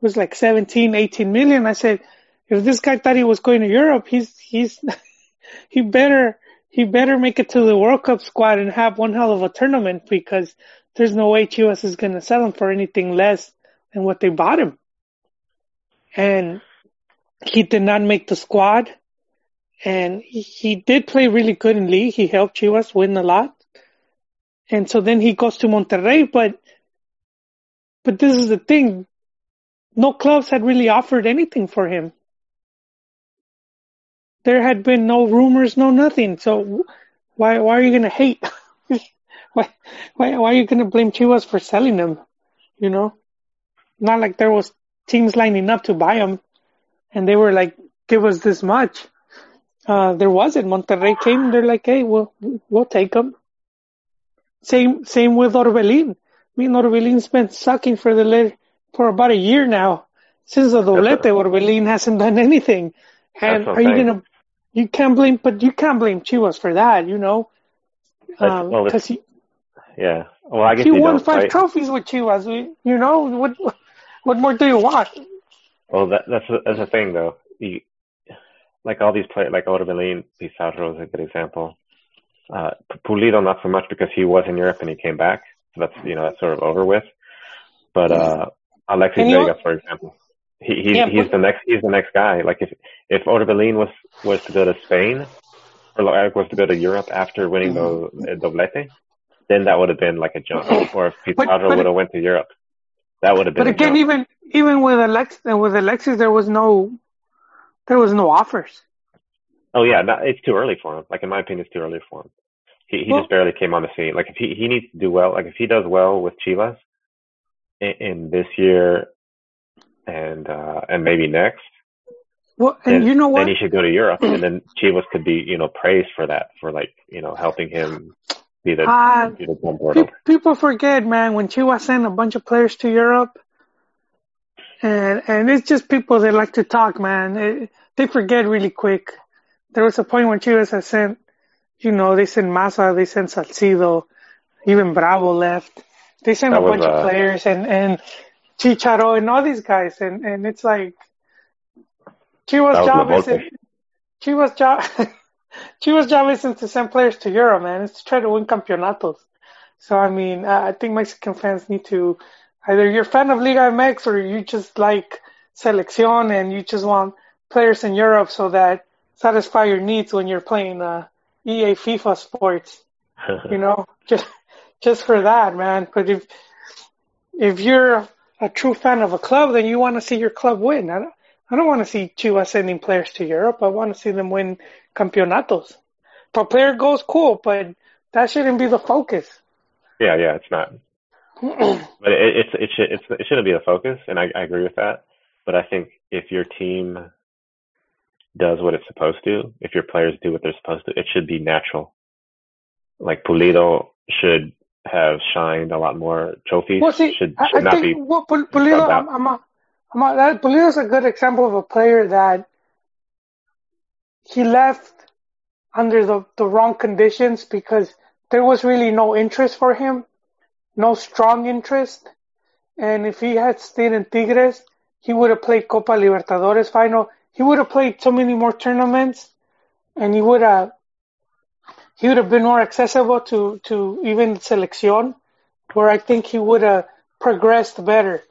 was like 17, 18 million. I said, if this guy thought he was going to Europe, he's he's he better he better make it to the World Cup squad and have one hell of a tournament because there's no way Chivas is going to sell him for anything less than what they bought him. And he did not make the squad. And he, did play really good in league. He helped Chivas win a lot. And so then he goes to Monterrey, but, but this is the thing. No clubs had really offered anything for him. There had been no rumors, no nothing. So why, why are you going to hate? why, why, why are you going to blame Chivas for selling them? You know, not like there was teams lining up to buy them, and they were like, give us this much. Uh, there wasn't. Monterrey came. They're like, hey, we'll we'll take them. Same same with Orbelin. Me mean, Orbelin's been sucking for the for about a year now. Since the doblete, Orbelin hasn't done anything. And are you gonna? You can't blame, but you can't blame Chivas for that. You know, That's- well, because he Yeah. Well, I guess he you won five right? trophies with Chivas. We- You know what? What more do you want? Well, that, that's the- that's the thing though. You, like all these players, like Orbelin, Pizarro is a good example. Uh, Pulido not so much because he was in Europe and he came back. So that's you know that's sort of over with. But uh, Alexis you Vega, for example, he he's, Yeah, he's but- the next he's the next guy. Like if if Orbelin was was to go to Spain or like was to go to Europe after winning the the doblete, then that would have been like a jump. Or if Pizarro would have went to Europe, that would have been. But a again, jump. even even with Alex with Alexis, there was no there was no offers. Oh yeah, not, it's too early for him. Like in my opinion, it's too early for him. He he Well- just barely came on the scene. Like if he he needs to do well, like if he does well with Chivas in, in this year and uh and maybe next, Well, and then, you know what? then he should go to Europe, and then Chivas could be you know praised for that for like you know helping him be the Ah, be the jump portal. Pe- people forget, man, when Chivas sent a bunch of players to Europe, and and it's just people that like to talk, man. It, they forget really quick. There was a point when Chivas had sent, you know, they sent Maza, they sent Salcido, even Bravo left. They sent That a was, bunch uh, of players and and Chicharo and all these guys, and and it's like Chivas' job isn't Chivas' job. Chivas' job isn't to send players to Europe, man. It's to try to win campeonatos. So I mean, I think Mexican fans need to either you're a fan of Liga MX or you just like selección and you just want players in Europe so that satisfy your needs when you're playing uh, EA FIFA sports. You know, just just for that, man. But if if you're a true fan of a club, then you want to see your club win. I don't, I don't want to see Chivas sending players to Europe. I want to see them win campeonatos. Player goes, cool, but that shouldn't be the focus. yeah, yeah, it's not. But it, it's it should it's it shouldn't be the focus, and I, I agree with that. But I think if your team does what it's supposed to, if your players do what they're supposed to, it should be natural. Like Pulido should have shined a lot more trophies. Well, see, should should I not think be. well, Pul- Pulido. I'm, I'm a, I'm a, that, Pulido's a good example of a player that he left under the, the wrong conditions because there was really no interest for him, no strong interest. And if he had stayed in Tigres, he would have played Copa Libertadores final. He would have played so many more tournaments, and he would have he would have been more accessible to to even selección, where I think he would have progressed better.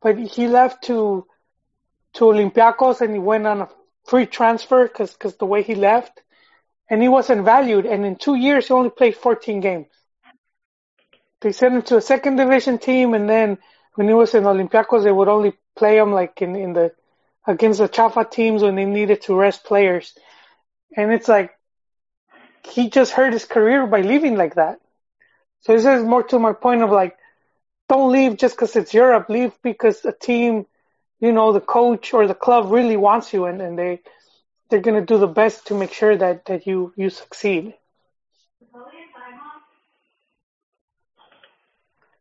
But he left to to Olympiacos and he went on a free transfer because cause the way he left, and he wasn't valued. And in two years, he only played 14 games. They sent him to a second division team, and then when he was in Olympiacos, they would only play him like in, in the against the Chafa teams when they needed to rest players. And it's like he just hurt his career by leaving like that. So this is more to my point of like, don't leave just because it's Europe. Leave because a team, you know, the coach or the club really wants you, and, and they they're gonna do the best to make sure that that you you succeed.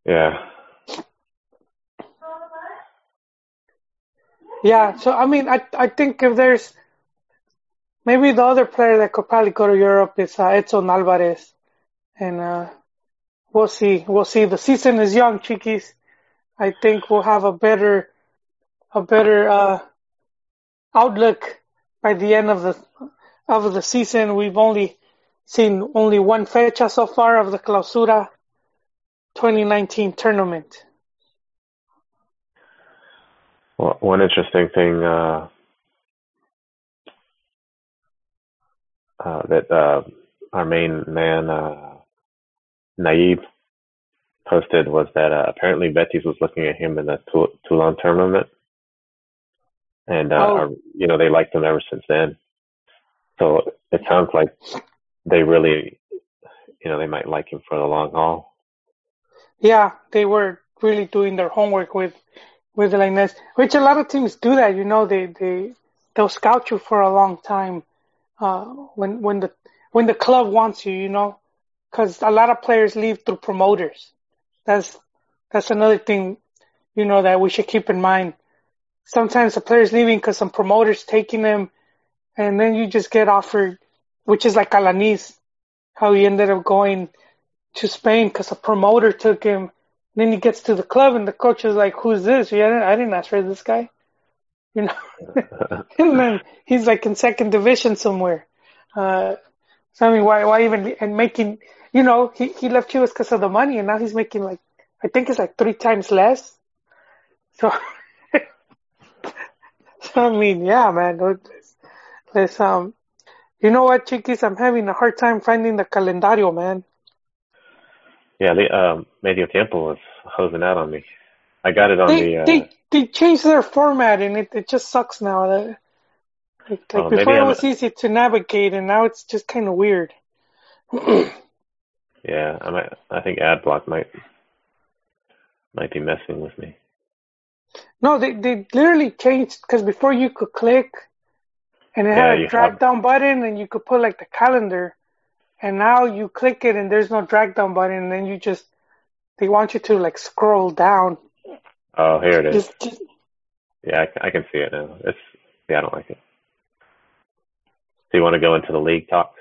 Yeah. Yeah. So I mean, I I think if there's maybe the other player that could probably go to Europe is uh, Edson Alvarez, and uh, we'll see. We'll see. The season is young, Chiquis. I think we'll have a better a better uh, outlook by the end of the of the season. We've only seen only one fecha so far of the Clausura 2019 tournament. Well, one interesting thing uh, uh, that uh, our main man uh, Naib posted was that uh, apparently Betis was looking at him in the Toulon tournament, and uh, oh. you know they liked him ever since then. So it sounds like they really, you know, they might like him for the long haul. Yeah, they were really doing their homework with with Lainez, which a lot of teams do that. You know, they they they'll scout you for a long time uh, when when the when the club wants you. You know, because a lot of players leave through promoters. That's that's another thing, you know, that we should keep in mind. Sometimes the player's leaving because some promoters taking them, and then you just get offered, which is like Alanis, how he ended up going to Spain because a promoter took him And then he gets to the club and the coach is like, "Who's this? Yeah, I didn't, I didn't ask for this guy." You know, and then he's like in second division somewhere. Uh, so I mean, why, why even and making? You know, he he left Chivas because of the money, and now he's making like I think it's like three times less. So, so I mean, yeah, man. Let's, let's um, you know what, Chiquis? I'm having a hard time finding the calendario, man. Yeah, the um, Medio Tiempo was hosing out on me. I got it on they, the. Uh, they they changed their format and it it just sucks now. That like, like oh, before it was easy to navigate and now it's just kind of weird. yeah, I might. I think AdBlock might might be messing with me. No, they they literally changed because before you could click and it yeah, had a drag have... down button and you could put like the calendar and now you click it and there's no drag down button and then you just they want you to like scroll down. Oh here it is. Just, just, yeah I, I, can see it now. It's yeah i don't like it. So you want to go into the league talk?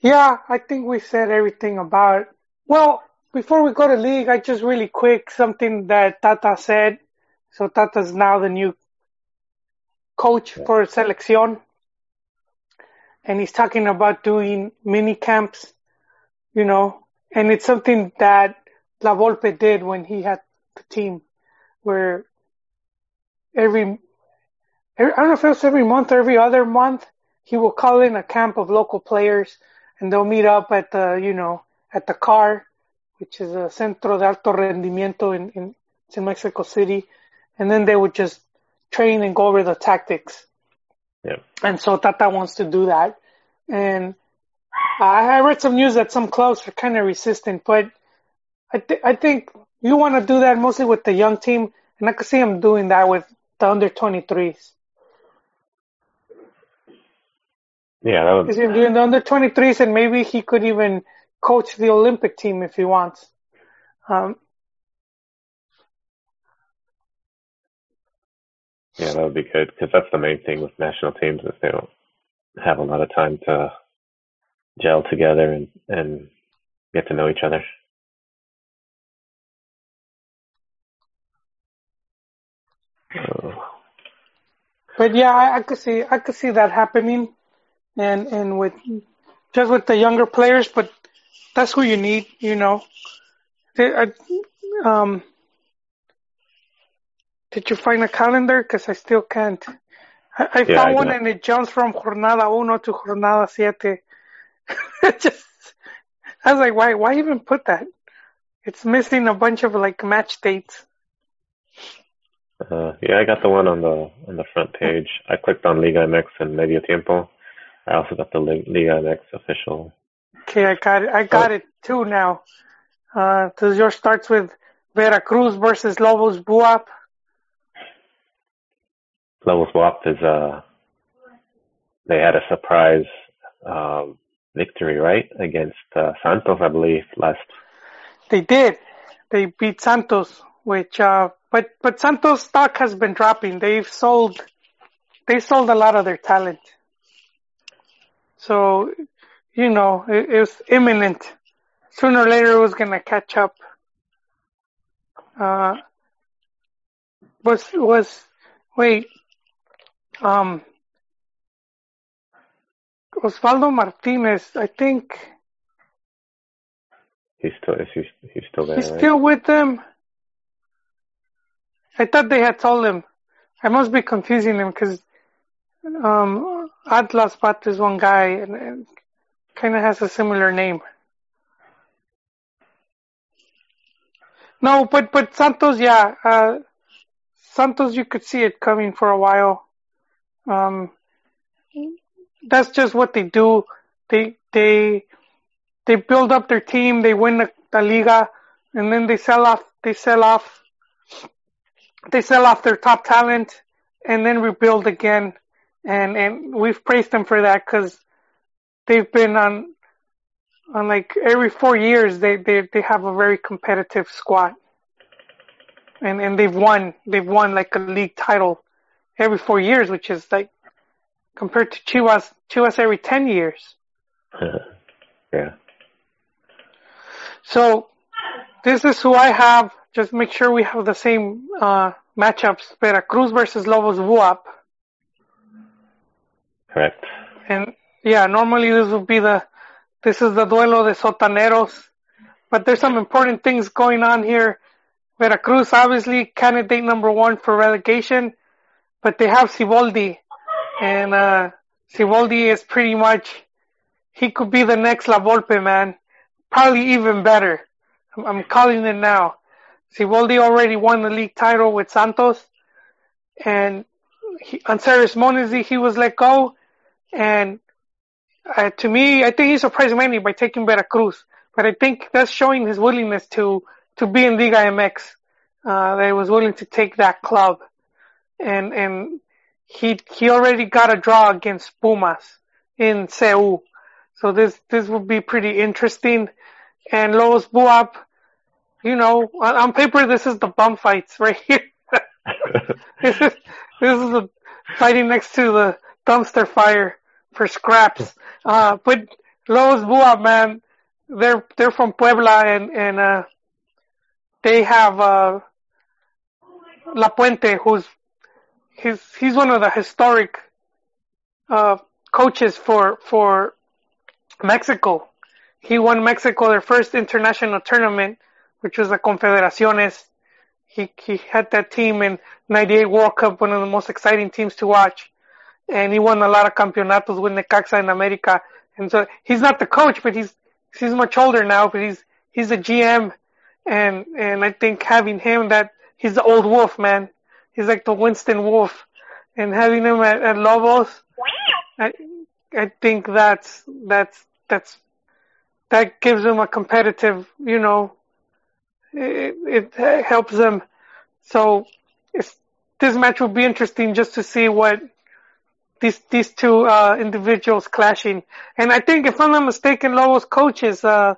Yeah i think we said everything about it. well before we go to league i just really quick something that tata said. So tata's now the new coach for selección. And he's talking about doing mini camps, you know, and it's something that La Volpe did when he had the team, where every, every I don't know if it was every month or every other month, he will call in a camp of local players, and they'll meet up at the, you know, at the CAR, which is a Centro de Alto Rendimiento in, in, in Mexico City, and then they would just train and go over the tactics yeah. And so Tata wants to do that. And I read some news that some clubs are kind of resistant, but I, th- I think you want to do that mostly with the young team, and I could see him doing that with the under 23s. Yeah, that would. Is he doing the under 23s, and maybe he could even coach the Olympic team if he wants. Um, Yeah, that would be good because that's the main thing with national teams is they don't have a lot of time to gel together and and get to know each other. But yeah, I, I could see I could see that happening, and and with just with the younger players, but that's who you need, you know. I, um, did you find a calendar? Because I still can't. I, I yeah, found I one and it jumps from Jornada uno to Jornada siete. Just, I was like, why, why even put that? It's missing a bunch of like match dates. Uh, yeah, I got the one on the on the front page. I clicked on Liga MX and Medio Tiempo. I also got the Liga MX official. Okay, I got it. I got oh. it too now. Uh, does yours starts with Veracruz versus Lobos Buap? Lobos Buap is uh, they had a surprise um, victory, right, against uh, Santos, I believe, last. They did. They beat Santos, which uh, but but Santos stock has been dropping. They've sold they sold a lot of their talent. So, you know, it, it was imminent. Sooner or later it was gonna catch up. Uh was was wait um Osvaldo Martinez, I think he's still is he, he's still there. He's right? still with them. I thought they had told him. I must be confusing him because um, Atlas Bat is one guy and, and kind of has a similar name. No, but but Santos, yeah, uh, Santos, you could see it coming for a while. Um, that's just what they do. They they they build up their team, they win the, the Liga, and then they sell off. They sell off they sell off their top talent and then rebuild again. And, and we've praised them for that because they've been on, on like every four years, they, they, they have a very competitive squad. And, and they've won, they've won like a league title every four years, which is like compared to Chivas, Chivas every 10 years. yeah. So this is who I have just make sure we have the same uh, matchups: Veracruz versus Lobos Buap. Correct. And yeah, normally this would be the this is the duelo de sotaneros, but there's some important things going on here. Veracruz, obviously, candidate number one for relegation, but they have Siboldi, and uh, is pretty much he could be the next La Volpe man, probably even better. I'm, calling it now. Siboldi already won the league title with Santos, and he, Ansarius Monizzi, he was let go, and uh, to me, I think he surprised many by taking Veracruz, but I think that's showing his willingness to to be in Liga MX. Uh, that he was willing to take that club, and and he he already got a draw against Pumas in Seoul, so this this would be pretty interesting. And Lobos Buap, you know, on, on paper, this is the bum fights right here. this is this is the fighting next to the dumpster fire for scraps. Uh, but Los Buap, man, they're they're from Puebla and and uh, they have uh, Lapuente, who's he's he's one of the historic uh, coaches for for Mexico. He won Mexico their first international tournament which was the Confederaciones. He he had that team in '98 World Cup, one of the most exciting teams to watch, and he won a lot of campeonatos with Necaxa in America. And so he's not the coach, but he's he's much older now, but he's he's a GM, and and I think having him that he's the old wolf man. He's like the Winston Wolf, and having him at, at Lobos, I I think that's that's that's that gives him a competitive, you know, it, it helps them. So this match will be interesting just to see what these these two uh, individuals clashing. And I think, if I'm not mistaken, Lobos' coach is uh,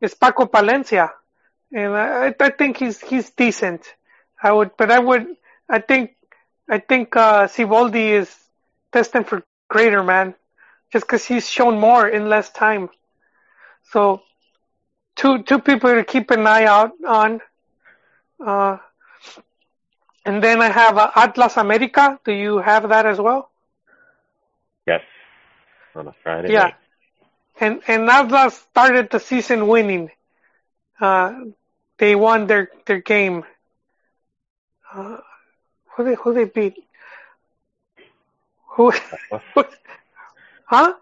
is Paco Palencia, and I, I think he's he's decent. I would, but I would, I think, I think uh, is destined for greater, man. just because he's shown more in less time. So two two people to keep an eye out on. Uh, and then I have uh, Atlas America. Do you have that as well? On a Friday. Yeah. night. And and Atlas started the season winning. Uh, they won their their game. Uh, who they who they beat? Who? huh?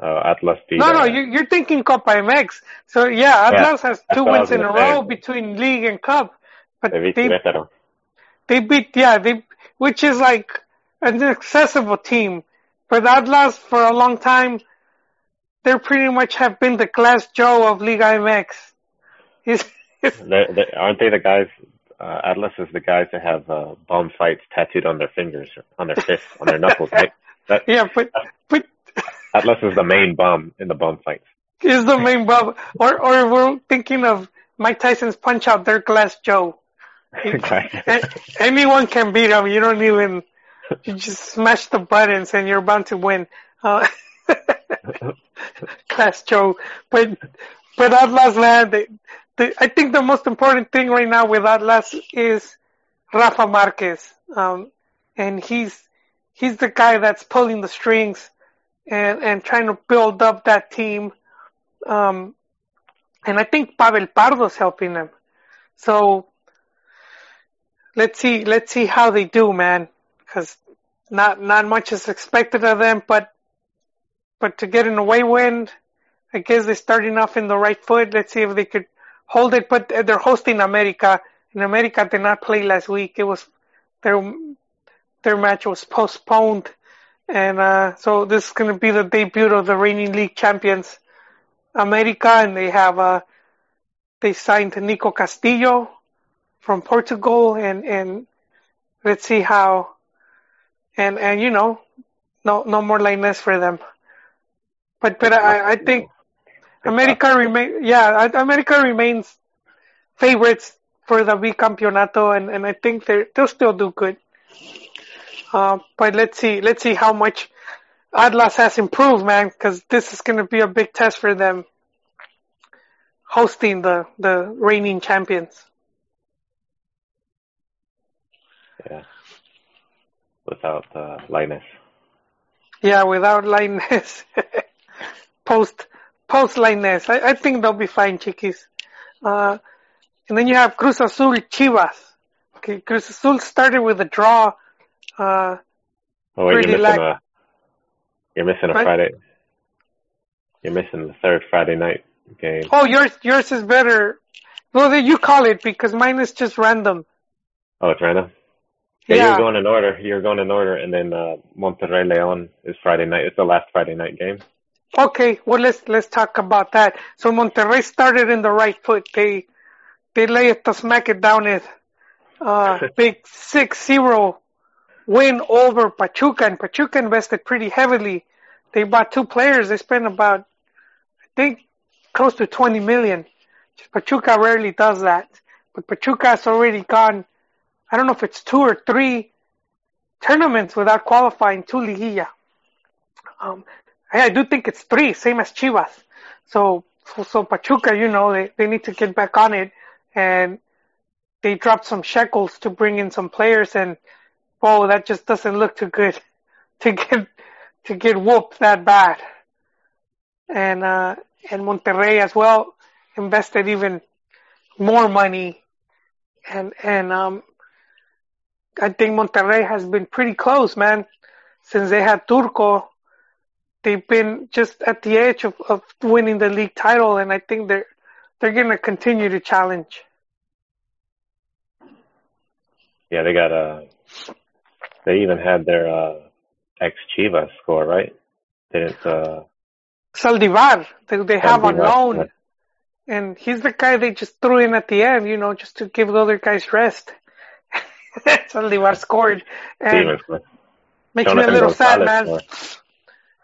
Oh, Atlas beat. No, no, uh, you, you're thinking Copa MX. So yeah, Atlas has two wins in a say. row between league and cup. But they beat they Querétaro. they beat yeah they which is like an accessible team. But Atlas for a long time, they pretty much have been the Glass Joe of Liga MX. He's, he's They, they, aren't they the guys? Uh, Atlas is the guys that have uh, bomb fights tattooed on their fingers, on their fists, on their knuckles, right? That, yeah, but but Atlas is the main bomb in the bomb fights. is the main bomb, Or or we're thinking of Mike Tyson's Punch Out. Their Glass Joe. A- Anyone can beat him. You don't even. You just smash the buttons and you're bound to win. Uh, Glass Joe, but but Atlas they, I think the most important thing right now with Atlas is Rafa Marquez, um, and he's he's the guy that's pulling the strings and and trying to build up that team. Um, and I think Pavel Pardo's helping them. So let's see let's see how they do, man, because not not much is expected of them, but but to get in an away win, I guess they're starting off in the right foot. Let's see if they could hold it. But they're hosting America, and America did not play last week. It was their their match was postponed, and uh, so this is going to be the debut of the reigning league champions, America, and they have uh, they signed Nico Castillo from Portugal, and and let's see how, and and you know, no no more Lainez for them. But but I I think America remain yeah America remains favorites for the bicampeonato and and I think they they'll still do good. Uh, but let's see let's see how much Atlas has improved, man, because this is going to be a big test for them hosting the the reigning champions. Yeah. Without uh, Lainez. Yeah, without Lainez. post post Lainez. I, I think they'll be fine, Chiquis. Uh, and then you have Cruz Azul Chivas. Okay, Cruz Azul started with a draw. Uh, Oh wait, you're missing lack- a. You're missing a What? Friday. You're missing the third Friday night game. oh, yours yours is better. Well, then you call it because mine is just random. Oh, it's random. Yeah, Yeah. you're going in order. You're going in order, and then uh, Monterrey León is Friday night. It's the last Friday night game. Okay, well let's let's talk about that. So Monterrey started in the right foot. They they lay it to smack it down it. Uh, big six zero win over Pachuca, and Pachuca invested pretty heavily. They bought two players. They spent about I think close to twenty million. Pachuca rarely does that, but Pachuca has already gone. I don't know if it's two or three tournaments without qualifying to Liguilla. Um, I do think it's three, same as Chivas. So, so, so Pachuca, you know, they, they need to get back on it and they dropped some shekels to bring in some players and whoa, that just doesn't look too good to get, to get whooped that bad. And, uh, and Monterrey as well invested even more money and, and, um, I think Monterrey has been pretty close, man, since they had Turco they've been just at the edge of, of winning the league title, and I think they're they're going to continue to challenge. Yeah, they got uh They even had their uh, ex Chivas score, right? They didn't. Uh, Zaldívar, they, they have on loan, yeah. and he's the guy they just threw in at the end, you know, just to give the other guys rest. Zaldívar scored, and makes me a little sad, man.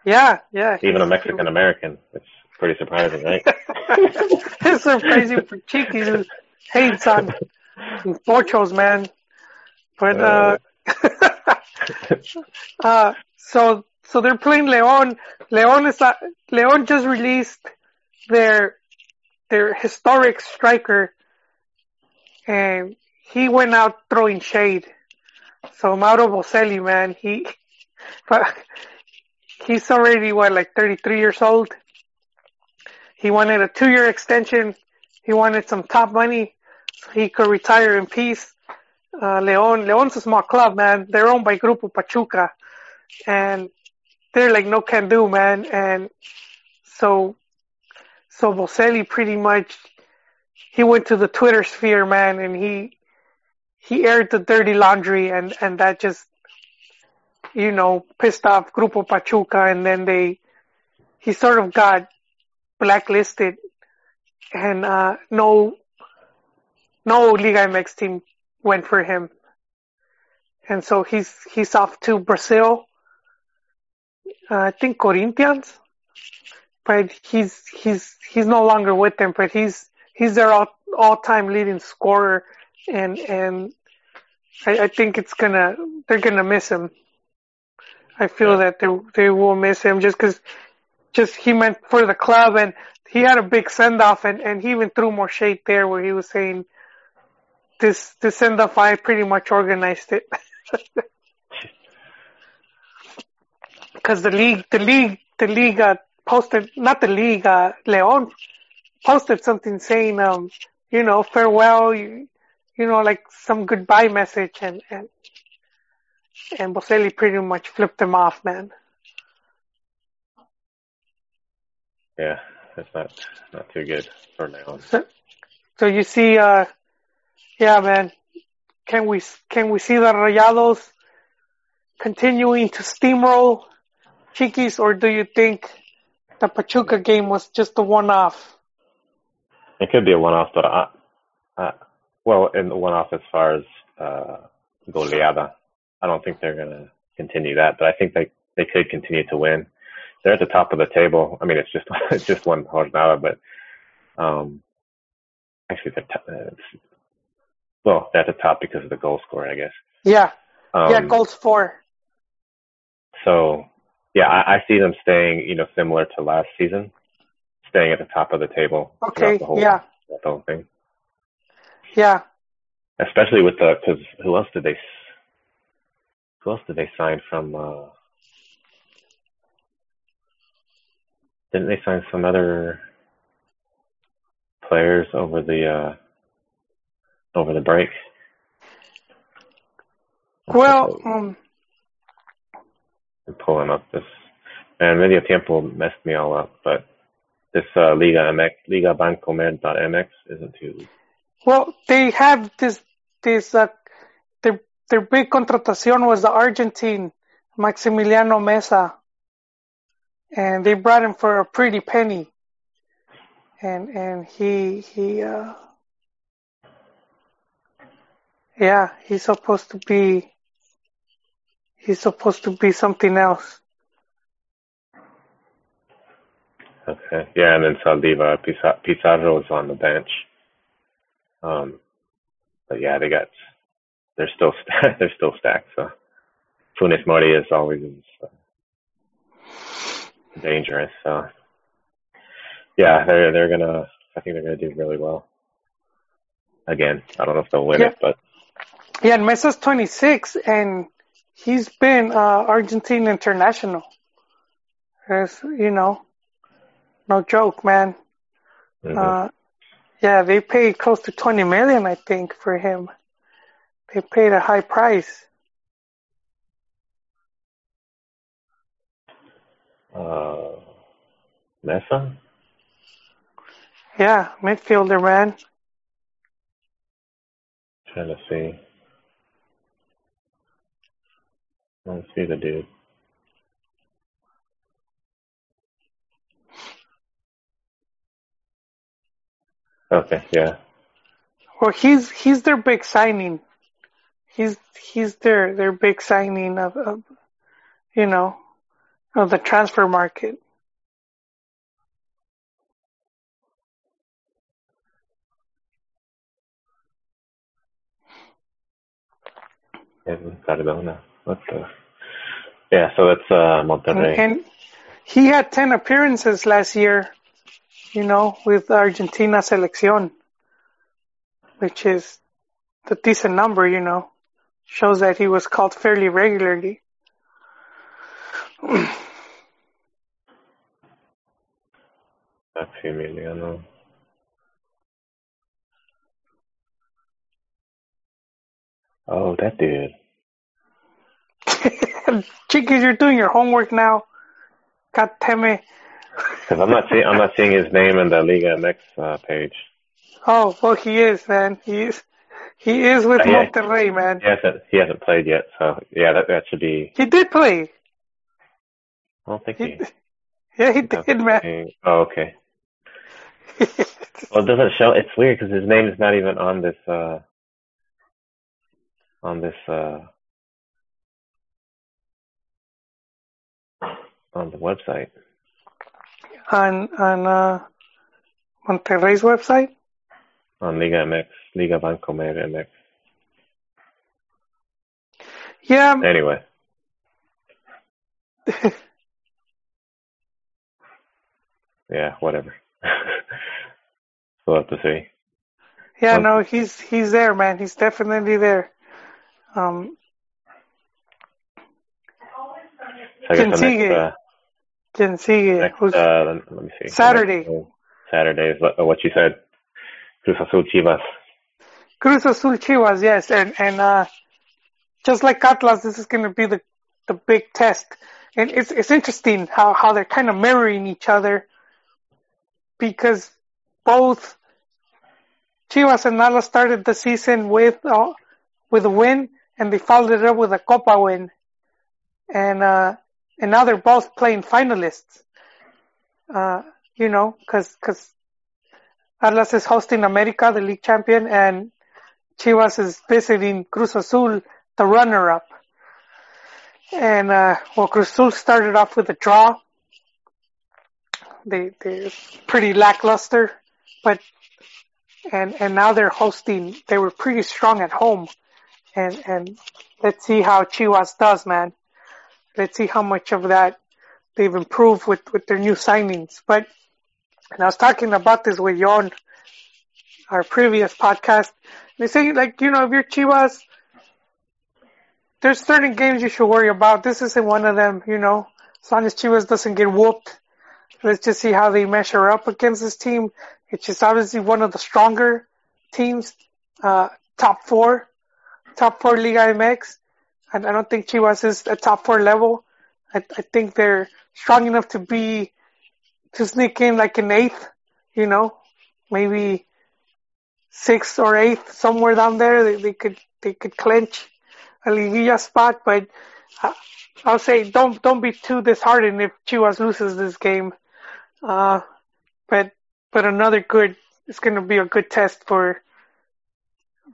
Yeah, yeah. Even a Mexican American. It's pretty surprising, right? it's surprising for Cheeky who hates on Porchos, man. But uh, uh, so so they're playing Leon. Leon is uh, Leon just released their their historic striker, and he went out throwing shade. So Mauro Boselli, man, he he's already what like 33 years old. He wanted a two-year extension. He wanted some top money so he could retire in peace. Uh, Leon, Leon's a small club, man. They're owned by Grupo Pachuca, and they're like no can do, man. And so, so Boselli pretty much he went to the Twitter sphere, man, and he he aired the dirty laundry, and and that just you know pissed off Grupo Pachuca, and then they he sort of got blacklisted, and uh, no no Liga MX team went for him, and so he's he's off to Brazil. Uh, I think Corinthians, but he's he's he's no longer with them. But he's he's their all all time leading scorer, and and I, I think it's gonna they're gonna miss him. I feel Yeah. that they they will miss him just because just he meant for the club and he had a big send off and and he even threw more shade there where he was saying this this send off I pretty much organized it because the league the league the league uh, posted not the league uh, Leon posted something saying um you know farewell you you know like some goodbye message and and and Boselli pretty much flipped him off man. Yeah, that's not not too good for now. so, so you see uh yeah man can we can we see the Rayados continuing to steamroll? Chiquis or do you think the Pachuca game was just a one off It could be a one-off, but I, I, well, in the one-off as far as uh, goleada, I don't think they're gonna continue that. But I think they they could continue to win. They're at the top of the table. I mean, it's just it's just one jornada, but um, actually, they're t- uh, it's, well, they're at the top because of the goal scorer, I guess. yeah Um, yeah goals for So, yeah, I, I see them staying, you know, similar to last season, staying at the top of the table. okay the whole, yeah throughout the whole thing. Yeah Especially with the, because who else did they, who else did they sign from, uh, didn't they sign some other players over the, uh, over the break? well um I'm pulling up this, and Medio Tiempo messed me all up, but this, uh, Liga MX, Liga Bancomer.mx isn't too Well, they have this this uh, their their big contratación was the Argentine Maximiliano Meza, and they brought him for a pretty penny, and and he he uh yeah he's supposed to be he's supposed to be something else. Okay. Yeah, and then Saldiva Pizarro is on the bench. Um, but yeah, they got they're still st- they're still stacked. So Funes Mori is always uh, dangerous. So yeah, they're they're gonna I think they're gonna do really well. Again, I don't know if they'll win Yeah. it, but Yeah, and Meza's 26, and he's been uh, Argentine international. It's, you know, no joke, man. mhm. Uh, yeah, they paid close to 20 million, I think, for him. They paid a high price. uh, Meza. Yeah, midfielder, man. Trying to see. Let's see the dude. Okay, yeah. Well, he's he's their big signing. He's he's their their big signing of, of you know of the transfer market. Cardona. What the? Yeah, so that's uh, Monterrey. And he had 10 appearances last year, you know, with Argentina selección, which is the decent number, you know. Shows that he was called fairly regularly. Maximiliano. Oh, that dude. Chiquis, you're doing your homework now. God damn it. Because I'm not seeing I'm not seeing his name in the Liga MX uh, page. Oh, well, he is, man. He is. He is with Uh, yeah. Monterrey, man. He hasn't he hasn't played yet, so yeah, that that should be. He did play. I don't think He, he. yeah, he did, man. Oh, okay. Well, it doesn't show. It's weird because his name is not even on this uh on this uh on the website. On on uh, Monterrey's website. On Liga MX, Liga Bancomer MX. Yeah, Anyway, yeah, whatever. we'll have to see. yeah, no, he's he's there, man. He's definitely there. Um, So I guess the next, uh, can see next who's uh, let me see. Saturday. Uh, Saturday is what, what you said. Cruz Azul Chivas. Cruz Azul Chivas, yes, and and uh, just like Atlas, this is going to be the the big test, and it's it's interesting how how they're kind of mirroring each other because both Chivas and Atlas started the season with uh, with a win, and they followed it up with a Copa win, and uh, and now they're both playing finalists. Uh, you know, because because Atlas is hosting America, the league champion, and Chivas is visiting Cruz Azul, the runner-up. And uh, well, Cruz Azul started off with a draw. They they're pretty lackluster, but and and now they're hosting. They were pretty strong at home, and and let's see how Chivas does, man. Let's see how much of that they've improved with with their new signings. But and I was talking about this with Jon, our previous podcast. They say like you know if you're Chivas, there's certain games you should worry about. This isn't one of them. You know, as long as Chivas doesn't get whooped, let's just see how they measure up against this team. It's just obviously one of the stronger teams, uh, top four, top four Liga MX. And I don't think Chivas is a top four level. I, I think they're strong enough to be to sneak in like an eighth, you know, maybe sixth or eighth, somewhere down there. They, they could they could clinch a liguilla spot, but I, I'll say don't don't be too disheartened if Chivas loses this game. Uh, but but another good, it's going to be a good test for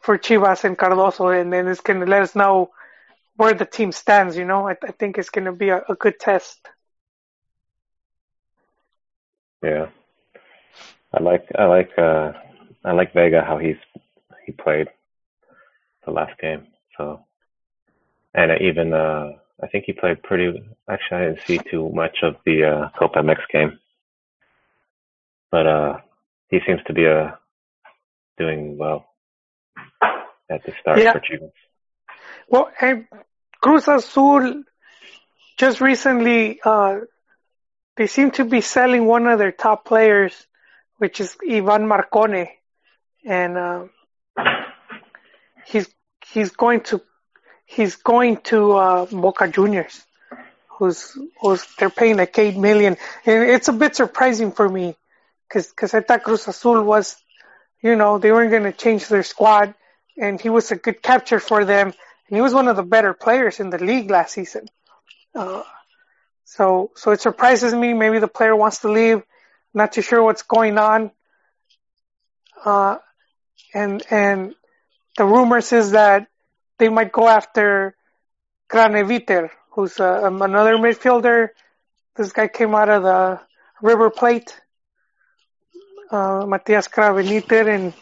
for Chivas and Cardoso, and then it's going to let us know where the team stands. You know, I, I think it's going to be a, a good test. Yeah. I like I like uh I like Vega how he's he played the last game. So and even uh I think he played pretty actually I didn't see too much of the uh Copa MX game. But uh he seems to be uh doing well at the start Yeah. for Chivas. Well, and Cruz Azul just recently, uh, they seem to be selling one of their top players, which is Ivan Marcone, and uh, he's he's going to he's going to uh, Boca Juniors, who's who's they're paying like eight million, and it's a bit surprising for me, because because I thought Cruz Azul was, you know, they weren't going to change their squad, and he was a good capture for them, he was one of the better players in the league last season. Uh, so so it surprises me. Maybe the player wants to leave. Not too sure what's going on. Uh, and and the rumors is that they might go after Graneviter, who's uh, um, another midfielder. This guy came out of the River Plate, uh, Matias Graveniter, and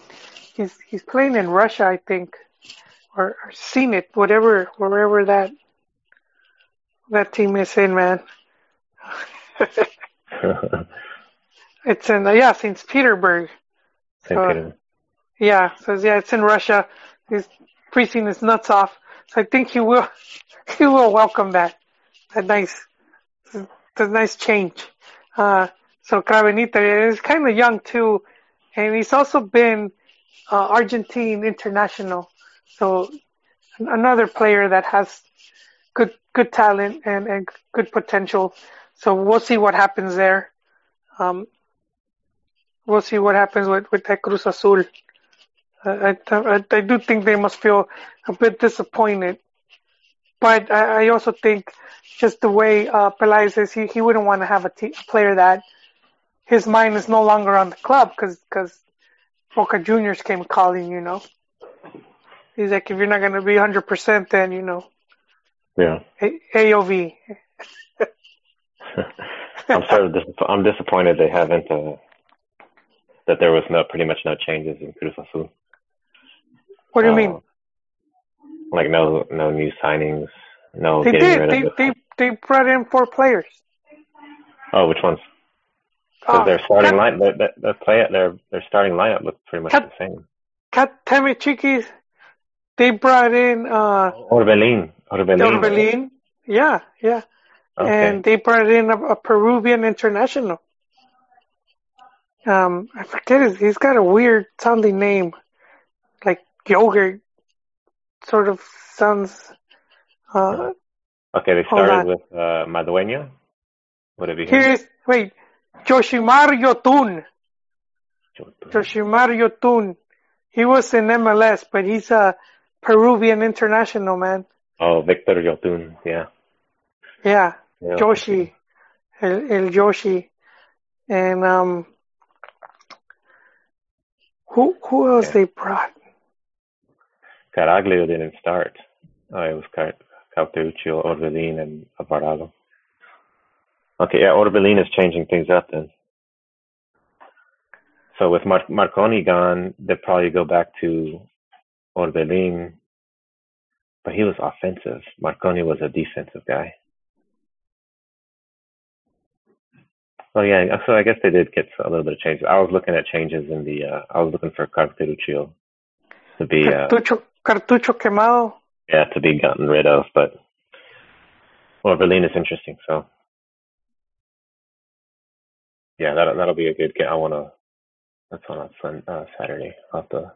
he's he's playing in Russia, I think, or, or Zenit, whatever, wherever that, that team is in, man. it's in yeah, Saint Petersburg. St. So, Peter. Yeah, so yeah, it's in Russia. He's freezing his nuts off. So I think he will he will welcome that. That nice that nice change. Uh so Cravenita is kind of young too, and he's also been uh, Argentine international. So another player that has good good talent and, and good potential. So we'll see what happens there. Um, we'll see what happens with with that Cruz Azul. Uh, I, I, I do think they must feel a bit disappointed, but I, I also think just the way uh, Pelaez is, he, he wouldn't want to have a, a player that his mind is no longer on the club because Boca Juniors came calling, you know. He's like, if you're not going to be 100%, then, you know, Yeah. A- AOV. I'm sort of dis- I'm disappointed they haven't uh, that there was no pretty much no changes in Cruz Azul. What do you Uh, mean? Like no no new signings, no They did. They, they, they brought in four players. Oh, which ones? Because Uh, their starting Kat- line, their, their, their play, their their starting lineup looks pretty much Kat- the same. Kat Temichikis, they brought in uh, Orbelin, Orbelin. Orbelin. Yeah, yeah. Okay. And they brought in a, a Peruvian international. Um, I forget his, he's got a weird sounding name. Like yogurt sort of sounds, uh, okay, they started with uh, Madueña. Would it be him? here's, wait, Yoshimar Yotun. Yoshimar Yotun. He was in MLS, but he's a Peruvian international, man. Oh, Victor Yotun. Yeah. Yeah, yeah. Joshi, El, El Joshi, and um, who who else Yeah. they brought? Caraglio didn't start. Oh, it was Car- Cauteruccio, Orbelin, and Alvarado. Okay, yeah, Orbelin is changing things up then. So with Mar- Marconi gone, they'll probably go back to Orbelin, but he was offensive. Marconi was a defensive guy. Oh yeah, so I guess they did get a little bit of changes. I was looking at changes in the. Uh, I was looking for Cauteruccio to be. Uh, Cartucho, Cartucho Quemado. yeah, to be gotten rid of. But well, Berlin is interesting. So yeah, that'll that'll be a good game. I want to. That's on a uh, Saturday. I'll have to.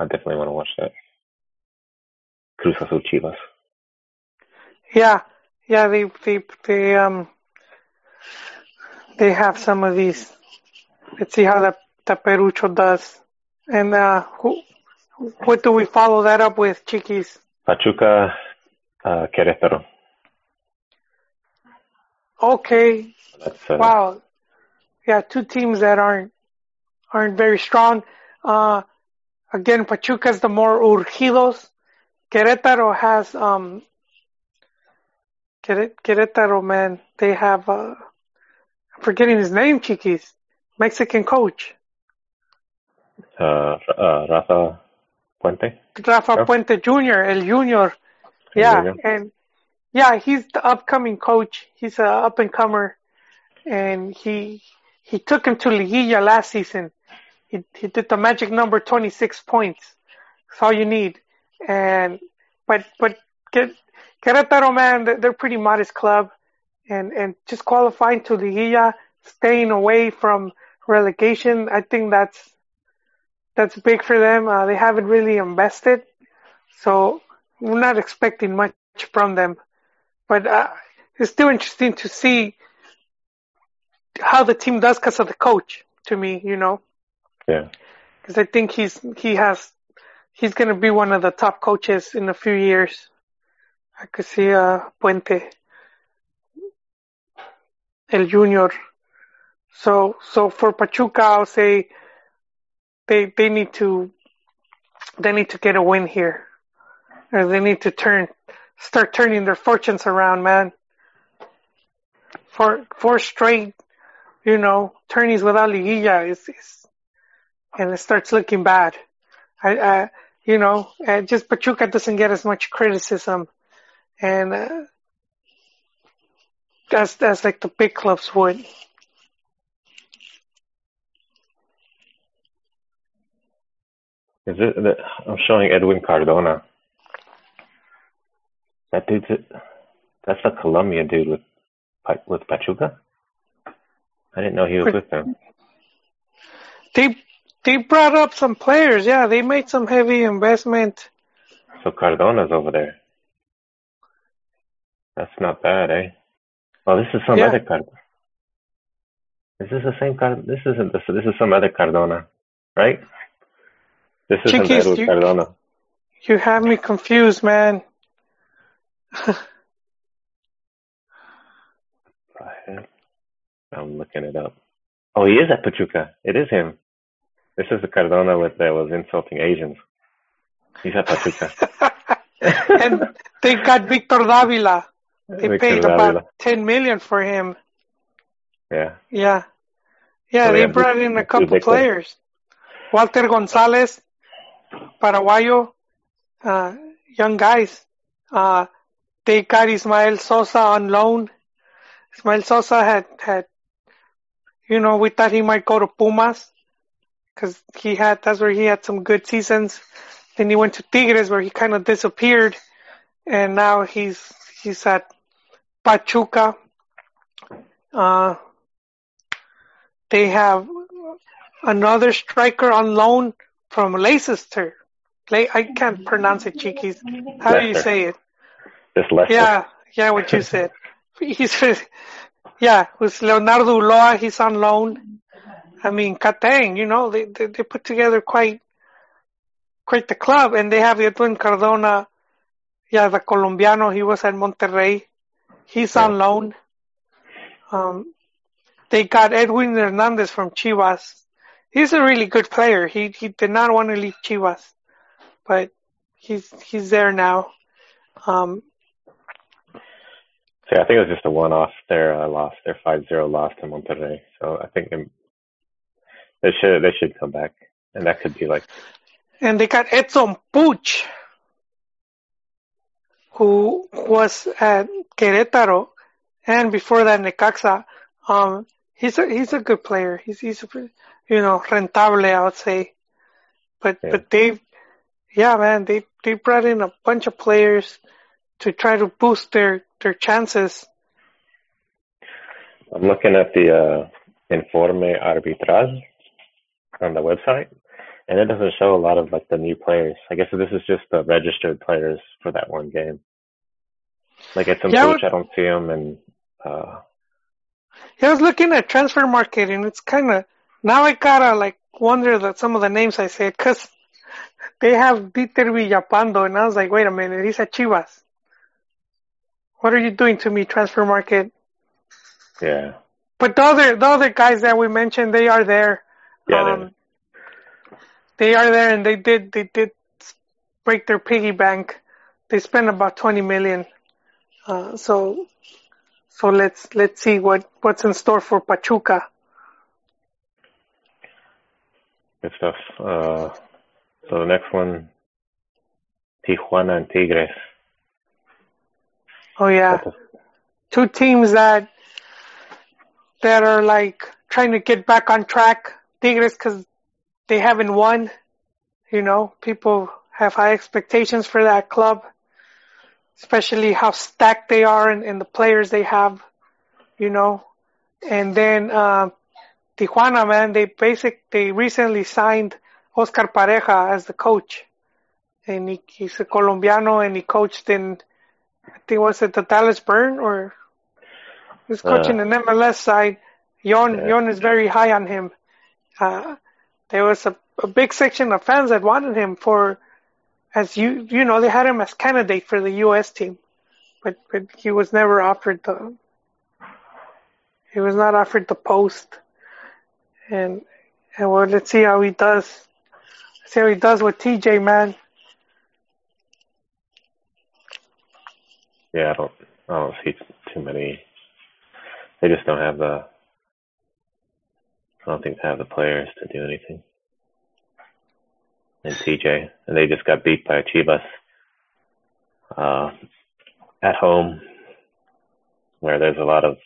I definitely want to watch that. Cruz Azul Chivas. Yeah, yeah. They they they um they have some of these. Let's see how the the Perucho does. And uh, who, what do we follow that up with, Chiquis? Pachuca, uh, Querétaro. Okay, uh, Wow. Yeah, two teams that aren't aren't very strong. Uh, again, Pachuca's the more urgidos. Querétaro has um. Querétaro, man, they have uh, I'm forgetting his name, Chiquis. Mexican coach uh, uh, Rafa Puente. Rafa Oh. Puente Jr. El Junior. Yeah, Junior. and yeah, he's the upcoming coach. He's a up and comer, and he he took him to Liguilla last season. He he did the magic number twenty six points. That's all you need. And but but get Querétaro man, they're, they're pretty modest club, and and just qualifying to Liguilla, staying away from relegation. I think that's that's big for them. Uh, they haven't really invested, so we're not expecting much from them. But uh, it's still interesting to see how the team does because of the coach. To me, you know, Yeah. because I think he's he has he's going to be one of the top coaches in a few years. I could see uh, Puente, El Junior. So so for Pachuca, I'll say they they need to they need to get a win here, or they need to turn start turning their fortunes around, man. For four straight, you know, tourneys without liguilla is, is and it starts looking bad. I, I you know, uh, just Pachuca doesn't get as much criticism, and uh, as as like the big clubs would. Is it? The, I'm showing Edwin Cardona. That dude's it. That's a Colombia dude with with Pachuca. I didn't know he was with them. They they brought up some players. Yeah, they made some heavy investment. So Cardona's over there. That's not bad, eh? Oh, this is some Yeah. other Cardona. Is this the same Card? This isn't this. This is some other Cardona, right? This Chiquis, Edwin you- Cardona. You have me confused, man. I'm looking it up. Oh, he is at Pachuca. It is him. This is the Cardona with that was insulting Asians. He's at Pachuca. and they got Victor Davila. They Victor paid Davila. about ten million for him. Yeah. Yeah. Yeah, So they brought in a couple Victor. players. Walter Gonzalez, Paraguayo, uh, young guys. Uh, they got Ismael Sosa on loan. Ismael Sosa had, had, you know, we thought he might go to Pumas because he had, that's where he had some good seasons. Then he went to Tigres where he kind of disappeared and now he's, he's at Pachuca. Uh, they have another striker on loan from Leicester. Le- I can't pronounce it, Chiquis. How do you say it? This Lester. Yeah, yeah, what you said. He's, yeah, with Leonardo Ulloa, he's on loan. I mean, Katang, you know, they, they they put together quite quite the club, and they have Edwin Cardona. Yeah, the Colombiano, he was at Monterrey. He's on loan. Um, they got Edwin Hernandez from Chivas. He's a really good player. He he did not want to leave Chivas, but he's he's there now. Um, So I think it was just a one-off. Their uh, loss, their 5-0 loss to Monterrey. So I think they should they should come back, and that could be like And they got Edson Puch, who was at Querétaro, and before that Necaxa. Um, he's a he's a good player. He's he's a, you know rentable, I would say. But Yeah. but they, yeah, man, they they brought in a bunch of players to try to boost their their chances. I'm looking at the uh, Informe Arbitral on the website, and it doesn't show a lot of like the new players. I guess this is just the registered players for that one game. Like at some Yeah, coach, I don't see them, and uh, Yeah, I was looking at transfer market, and it's kind of now I gotta like wonder that some of the names I said because they have Dieter Villalpando, and I was like, wait a minute, he's at Chivas. What are you doing to me, transfer market? yeah, But the other the other guys that we mentioned, they are there. Yeah, Um, they are there, and they did they did break their piggy bank. They spent about twenty million. Uh, so so let's let's see what what's in store for Pachuca. good stuff. Uh, so the next one, Tijuana and Tigres. Oh yeah, two teams that that are like trying to get back on track. Tigres because they haven't won. You know, people have high expectations for that club, especially how stacked they are and, and the players they have. You know, and then uh, Tijuana, man, they basic they recently signed Oscar Pareja as the coach, and he, he's a Colombiano and he coached in I think was it the Dallas Burn or he's coaching Uh, an MLS side. Yon Yeah. Yon is very high on him. Uh, there was a, a big section of fans that wanted him for as you you know they had him as candidate for the U.S. team, but but he was never offered the he was not offered the post, and and well let's see how he does. see how he does with TJ man. yeah, I don't, I don't see too many. They just don't have the. I don't think they have the players to do anything. And TJ, and they just got beat by Chivas uh, at home. where there's a lot of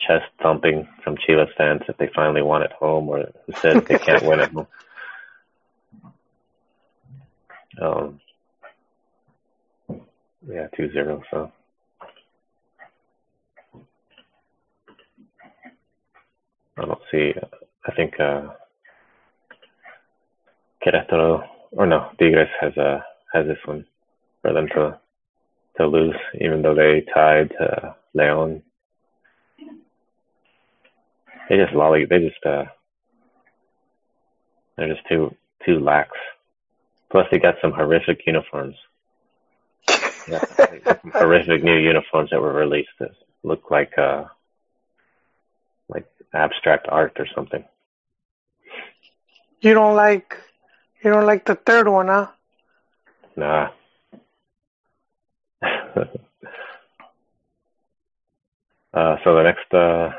chest thumping from Chivas fans that they finally won at home, or who said they can't win at home. Um, yeah, two zero. So I don't see. I think uh, Querétaro or no, Tigres has a has this one for them to to lose, even though they tied uh, Leon. They just lolly. They just uh, they're just too too lax. Plus, they got some horrific uniforms. Yeah, some horrific new uniforms that were released that look like uh, like abstract art or something. You don't like you don't like the third one, huh? Nah. uh, so the next uh,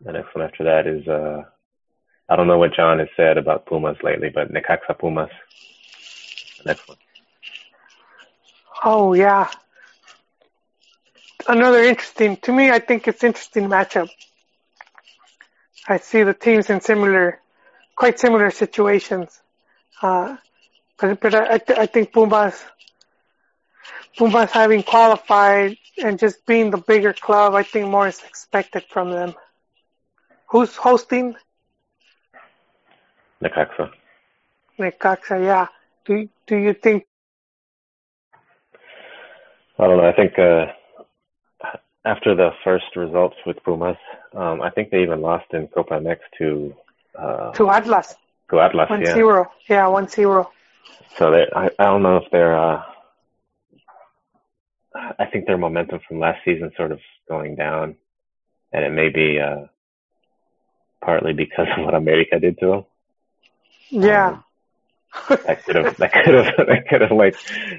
the next one after that is uh, I don't know what John has said about Pumas lately, but Necaxa Pumas. The next one. Oh yeah. Another interesting to me. I think it's interesting matchup. I see the teams in similar, quite similar situations. Uh, but but I, I think Pumas, Pumas having qualified and just being the bigger club, I think more is expected from them. Who's hosting? Necaxa. Necaxa, yeah. Do do you think? I don't know. I think uh, after the first results with Pumas, um, I think they even lost in Copa MX to uh, to Atlas. To Atlas, one yeah. zero. Yeah, one zero. So they, I, I don't know if they're. Uh, I think their momentum from last season sort of going down, and it may be uh, partly because of what America did to them. Yeah. Um, that could have that could have that could have like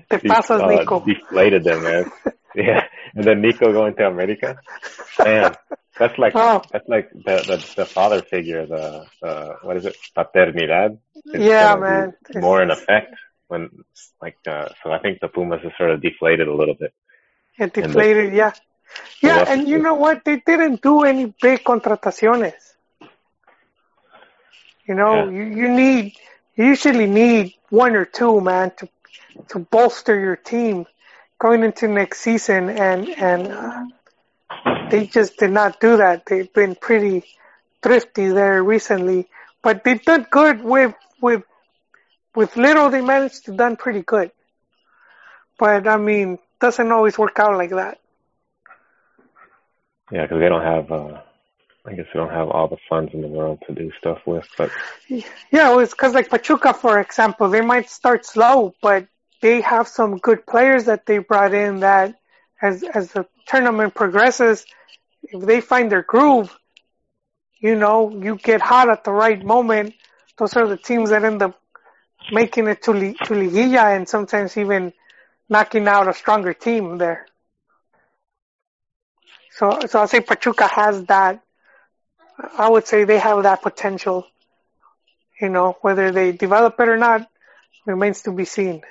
Te pasas, uh, deflated them, man. yeah, and then Nico going to America, man. That's like Oh. that's like the, the the father figure, the the what is it, paternidad? It's Yeah, man. More in effect when like uh, so. I think the Pumas is sort of deflated a little bit. It deflated, yeah. Yeah, left and you know what? They didn't do any big contrataciones. You know, Yeah. you, you need, you usually need one or two, man, to, to bolster your team going into next season and, and, uh, they just did not do that. They've been pretty thrifty there recently, but they did good with, with, with little they managed to done pretty good. But I mean, doesn't always work out like that. Yeah, because they don't have. uh I guess they don't have all the funds in the world to do stuff with, but Yeah, well, it's because like Pachuca, for example, they might start slow, but they have some good players that they brought in that as as the tournament progresses, if they find their groove, you know, you get hot at the right moment. Those are the teams that end up making it to li- to liguilla and sometimes even knocking out a stronger team there. So so I'll say Pachuca has that. I would say they have that potential. You know, whether they develop it or not remains to be seen.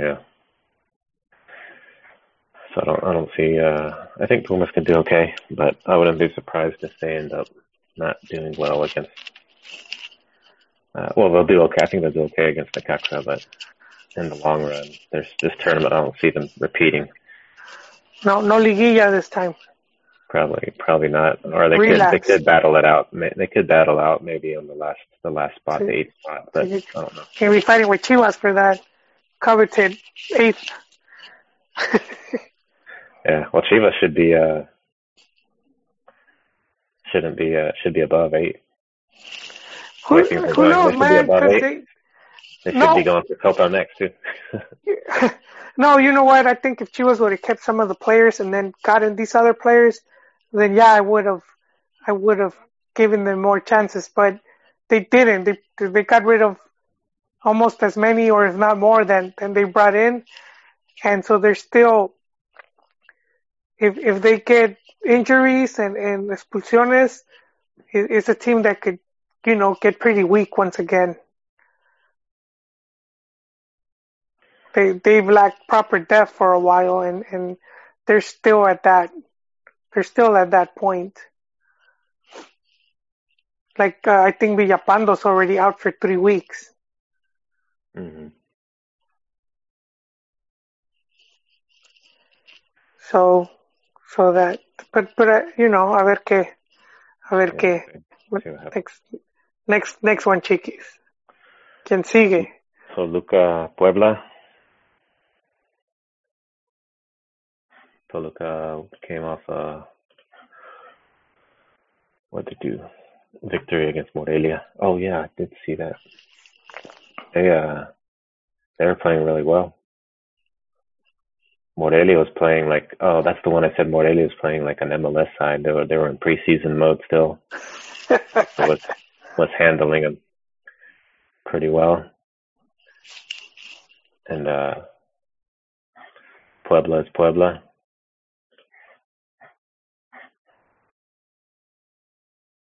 Yeah. So I don't. I don't see. uh I think Pumas can do okay, but I wouldn't be surprised if they end up not doing well against. Uh, well, they'll do okay. I think they'll do okay against Necaxa, but in the long run, there's this tournament. I don't see them repeating. No, no liguilla this time. Probably, probably not. Or they could, they could battle it out. They could battle out maybe on the last, the last spot, the eighth spot. But I don't know. Can't be fighting with Chivas for that coveted eighth. Yeah. Well, Chivas should be, uh, shouldn't be, uh, should be above eight. who who knows, they should be man? they- They should No. be going for Copa next too. no, you know what? I think if Chivas would have kept some of the players and then gotten these other players, then yeah, I would have, I would have given them more chances. But they didn't. They they got rid of almost as many, or if not more, than than they brought in, and so they're still. If if they get injuries and and expulsiones, it, it's a team that could, you know, get pretty weak once again. they they've lacked proper depth for a while, and and they're still at that they're still at that point. Like uh, I think Villalpando's already out for three weeks. Hmm So so that but but uh, you know a ver qué a ver qué next next next one chiquis. ¿Quién sigue? So Luca Puebla. Toluca came off uh what did do? Victory against Morelia. Oh yeah, I did see that. They uh they were playing really well. Morelia was playing like oh that's the one I said Morelia was playing like an MLS side. They were they were in preseason mode still. So was was handling them pretty well. And uh Puebla is Puebla.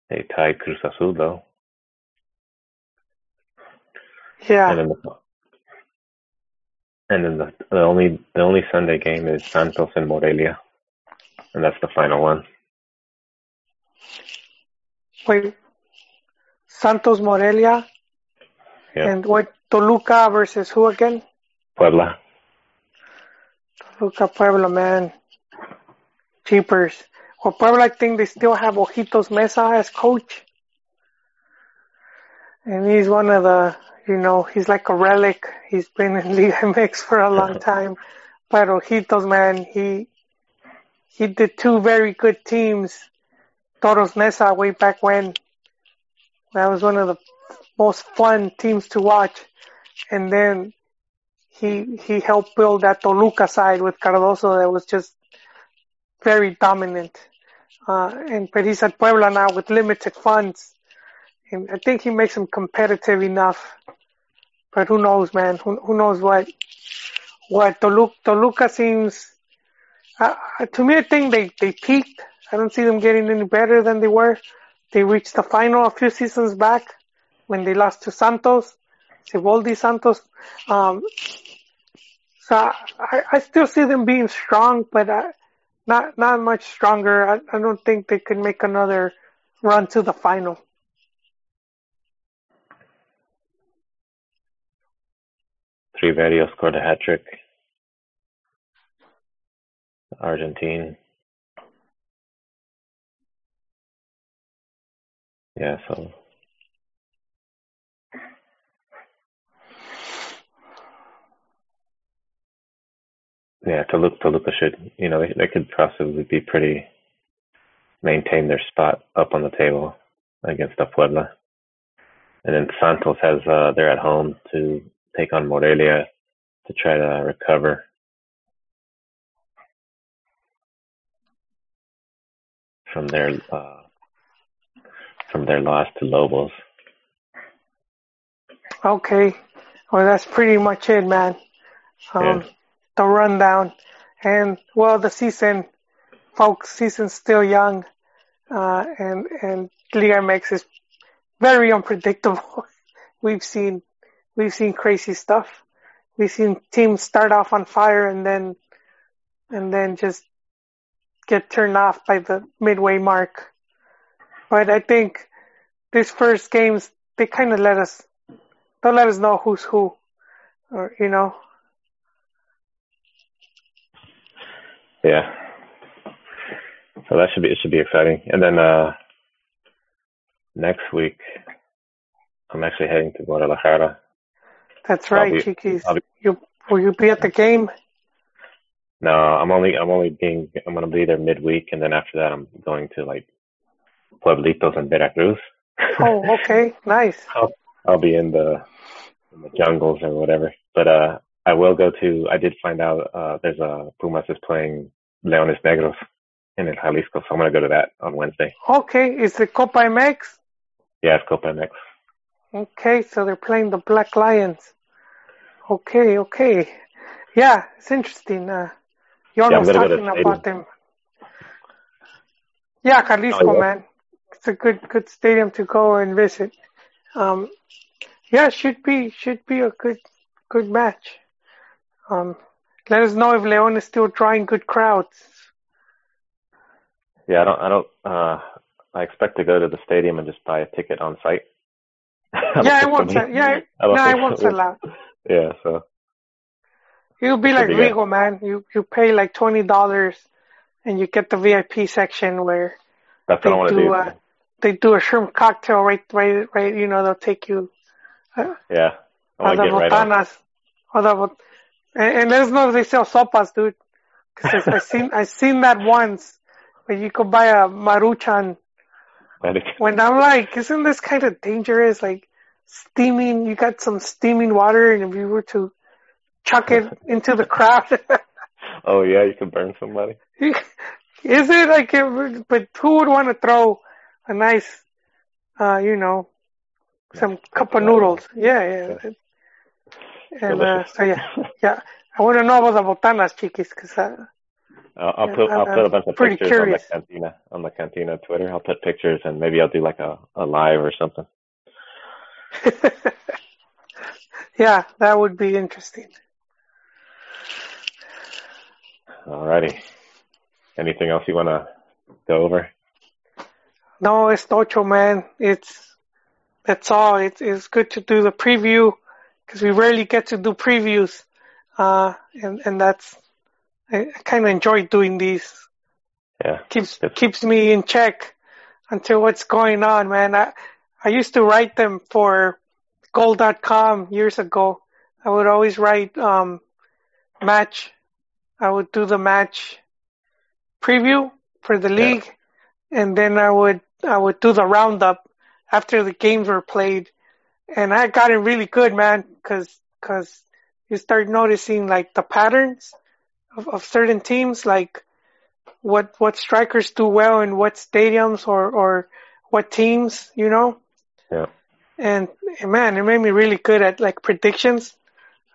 They tied Cruz Azul though. Yeah. And then the and then the, the only the only Sunday game is Santos and Morelia. And that's the final one. Wait. Santos Morelia Yeah. and what Toluca versus who again? Puebla. Toluca Puebla, man. Cheapers. Well, Puebla, I think they still have Ojitos Meza as coach. And he's one of the, you know, he's like a relic. He's been in Liga MX for a long time. But Ojitos, man, he, he did two very good teams. Toros Neza way back when. That was one of the most fun teams to watch. And then he he helped build that Toluca side with Cardoso that was just very dominant. Uh, and but he's at Puebla now with limited funds, I think he makes him competitive enough. But who knows, man? Who who knows what what Toluca, Toluca seems. Uh, to me, I think they they peaked. I don't see them getting any better than they were. They reached the final a few seasons back when they lost to Santos, Siboldi Santos. Um, so I, I still see them being strong, but uh, not not much stronger. I, I don't think they could make another run to the final. Triverio scored a hat trick. Argentine. Yeah, so yeah, Toluca, Toluca should, you know, they, they could possibly be pretty maintain their spot up on the table against the Puebla. And then Santos has uh they're at home to take on Morelia to try to recover. From their uh from their loss to Lobos. Okay, well that's pretty much it, man. Um, Yeah. The rundown, and well, the season, folks, season's still young, uh, and and Liga MX is very unpredictable. we've seen we've seen crazy stuff. We've seen teams start off on fire and then and then just get turned off by the midway mark. But I think these first games they kind of let us they'll let us know who's who, or you know. Yeah. So that should be it should be exciting. And then uh next week I'm actually heading to Guadalajara. That's right, be-. I'll be- You will you be at the game? No, I'm only I'm only being I'm gonna be there midweek and then after that I'm going to like Pueblitos and Veracruz. Oh, okay, nice. I'll, I'll be in the in the jungles or whatever. But uh I will go to I did find out uh there's a Pumas is playing Leones Negros in El Jalisco, so I'm gonna go to that on Wednesday. Okay, is the Copa MX? Yeah, it's Copa MX. Okay, so they're playing the Black Lions. Okay, okay. Yeah, it's interesting. Uh, Jon Yeah, was talking about them. Yeah, Jalisco, Oh, yeah. man. It's a good good stadium to go and visit. Um, yeah, should be should be a good good match. Um, let us know if Leon is still drawing good crowds. Yeah, I don't. I don't. Uh, I expect to go to the stadium and just buy a ticket on site. yeah, I won't. Sell, yeah, no, I won't sell out. Yeah, so you'll be like Regal, man. You you pay like twenty dollars, and you get the VIP section where that's what I want to do. Uh, they do a shrimp cocktail right, right, right. You know, they'll take you. Uh, yeah, I want to get right on. And, and let us know if they sell sopas, dude. Cause I, I seen I seen that once where you could buy a maruchan. when I'm like, isn't this kind of dangerous? Like steaming, you got some steaming water, and if you were to chuck it into the crowd. oh yeah, you could burn somebody. Is it like? But who would want to throw a nice, uh, you know, some cup of noodles? Yeah, yeah. And uh, so yeah, yeah. I want to know about the botanas, chiquis, because uh, I'll, I'll put I'll put a bunch of pictures curious. on the cantina on the cantina Twitter. I'll put pictures and maybe I'll do like a, a live or something. yeah, that would be interesting. Alrighty. Anything else you want to go over? No, it's Tocho, man. It's that's all. It's it's good to do the preview because we rarely get to do previews, uh, and and that's I, I kind of enjoy doing these. Yeah, keeps keeps me in check until what's going on, man. I I used to write them for Goal.com years ago. I would always write um, match. I would do the match preview for the league, yeah. and then I would I would do the roundup after the games were played, and I got it really good, man, because cause you start noticing like the patterns of, of certain teams, like what what strikers do well in what stadiums or or what teams, you know. Yeah. And, man, it made me really good at like predictions.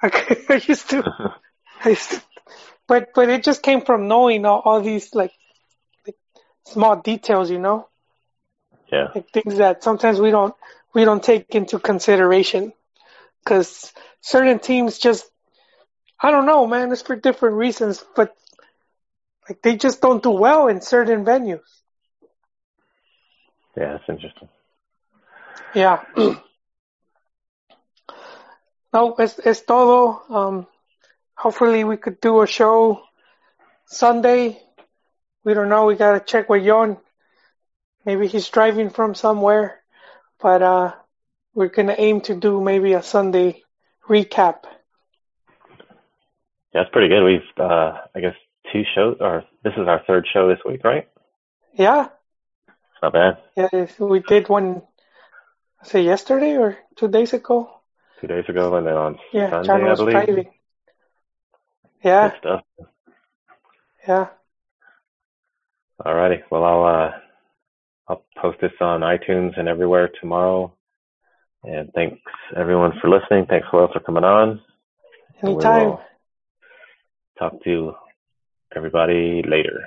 I, I used to, I used to, but but it just came from knowing all, all these like, like small details, you know. Yeah. Like things that sometimes we don't we don't take into consideration because certain teams just I don't know, man. It's for different reasons, but like they just don't do well in certain venues. Yeah, that's interesting. Yeah. no, es, es todo. Um, hopefully we could do a show Sunday. We don't know. We gotta check with Yon. Maybe he's driving from somewhere, but uh, we're gonna aim to do maybe a Sunday recap. Yeah, it's pretty good. We've, uh, I guess, two shows, or this is our third show this week, right? Yeah. Not bad. Yeah, we did one, say yesterday or two days ago. Two days ago, and then on yeah, Sunday, John was I believe. driving. Yeah. Good stuff. Yeah. Alrighty. Well, I'll uh, I'll post this on iTunes and everywhere tomorrow. And thanks everyone for listening. Thanks Will for coming on. Anytime. Talk to everybody later.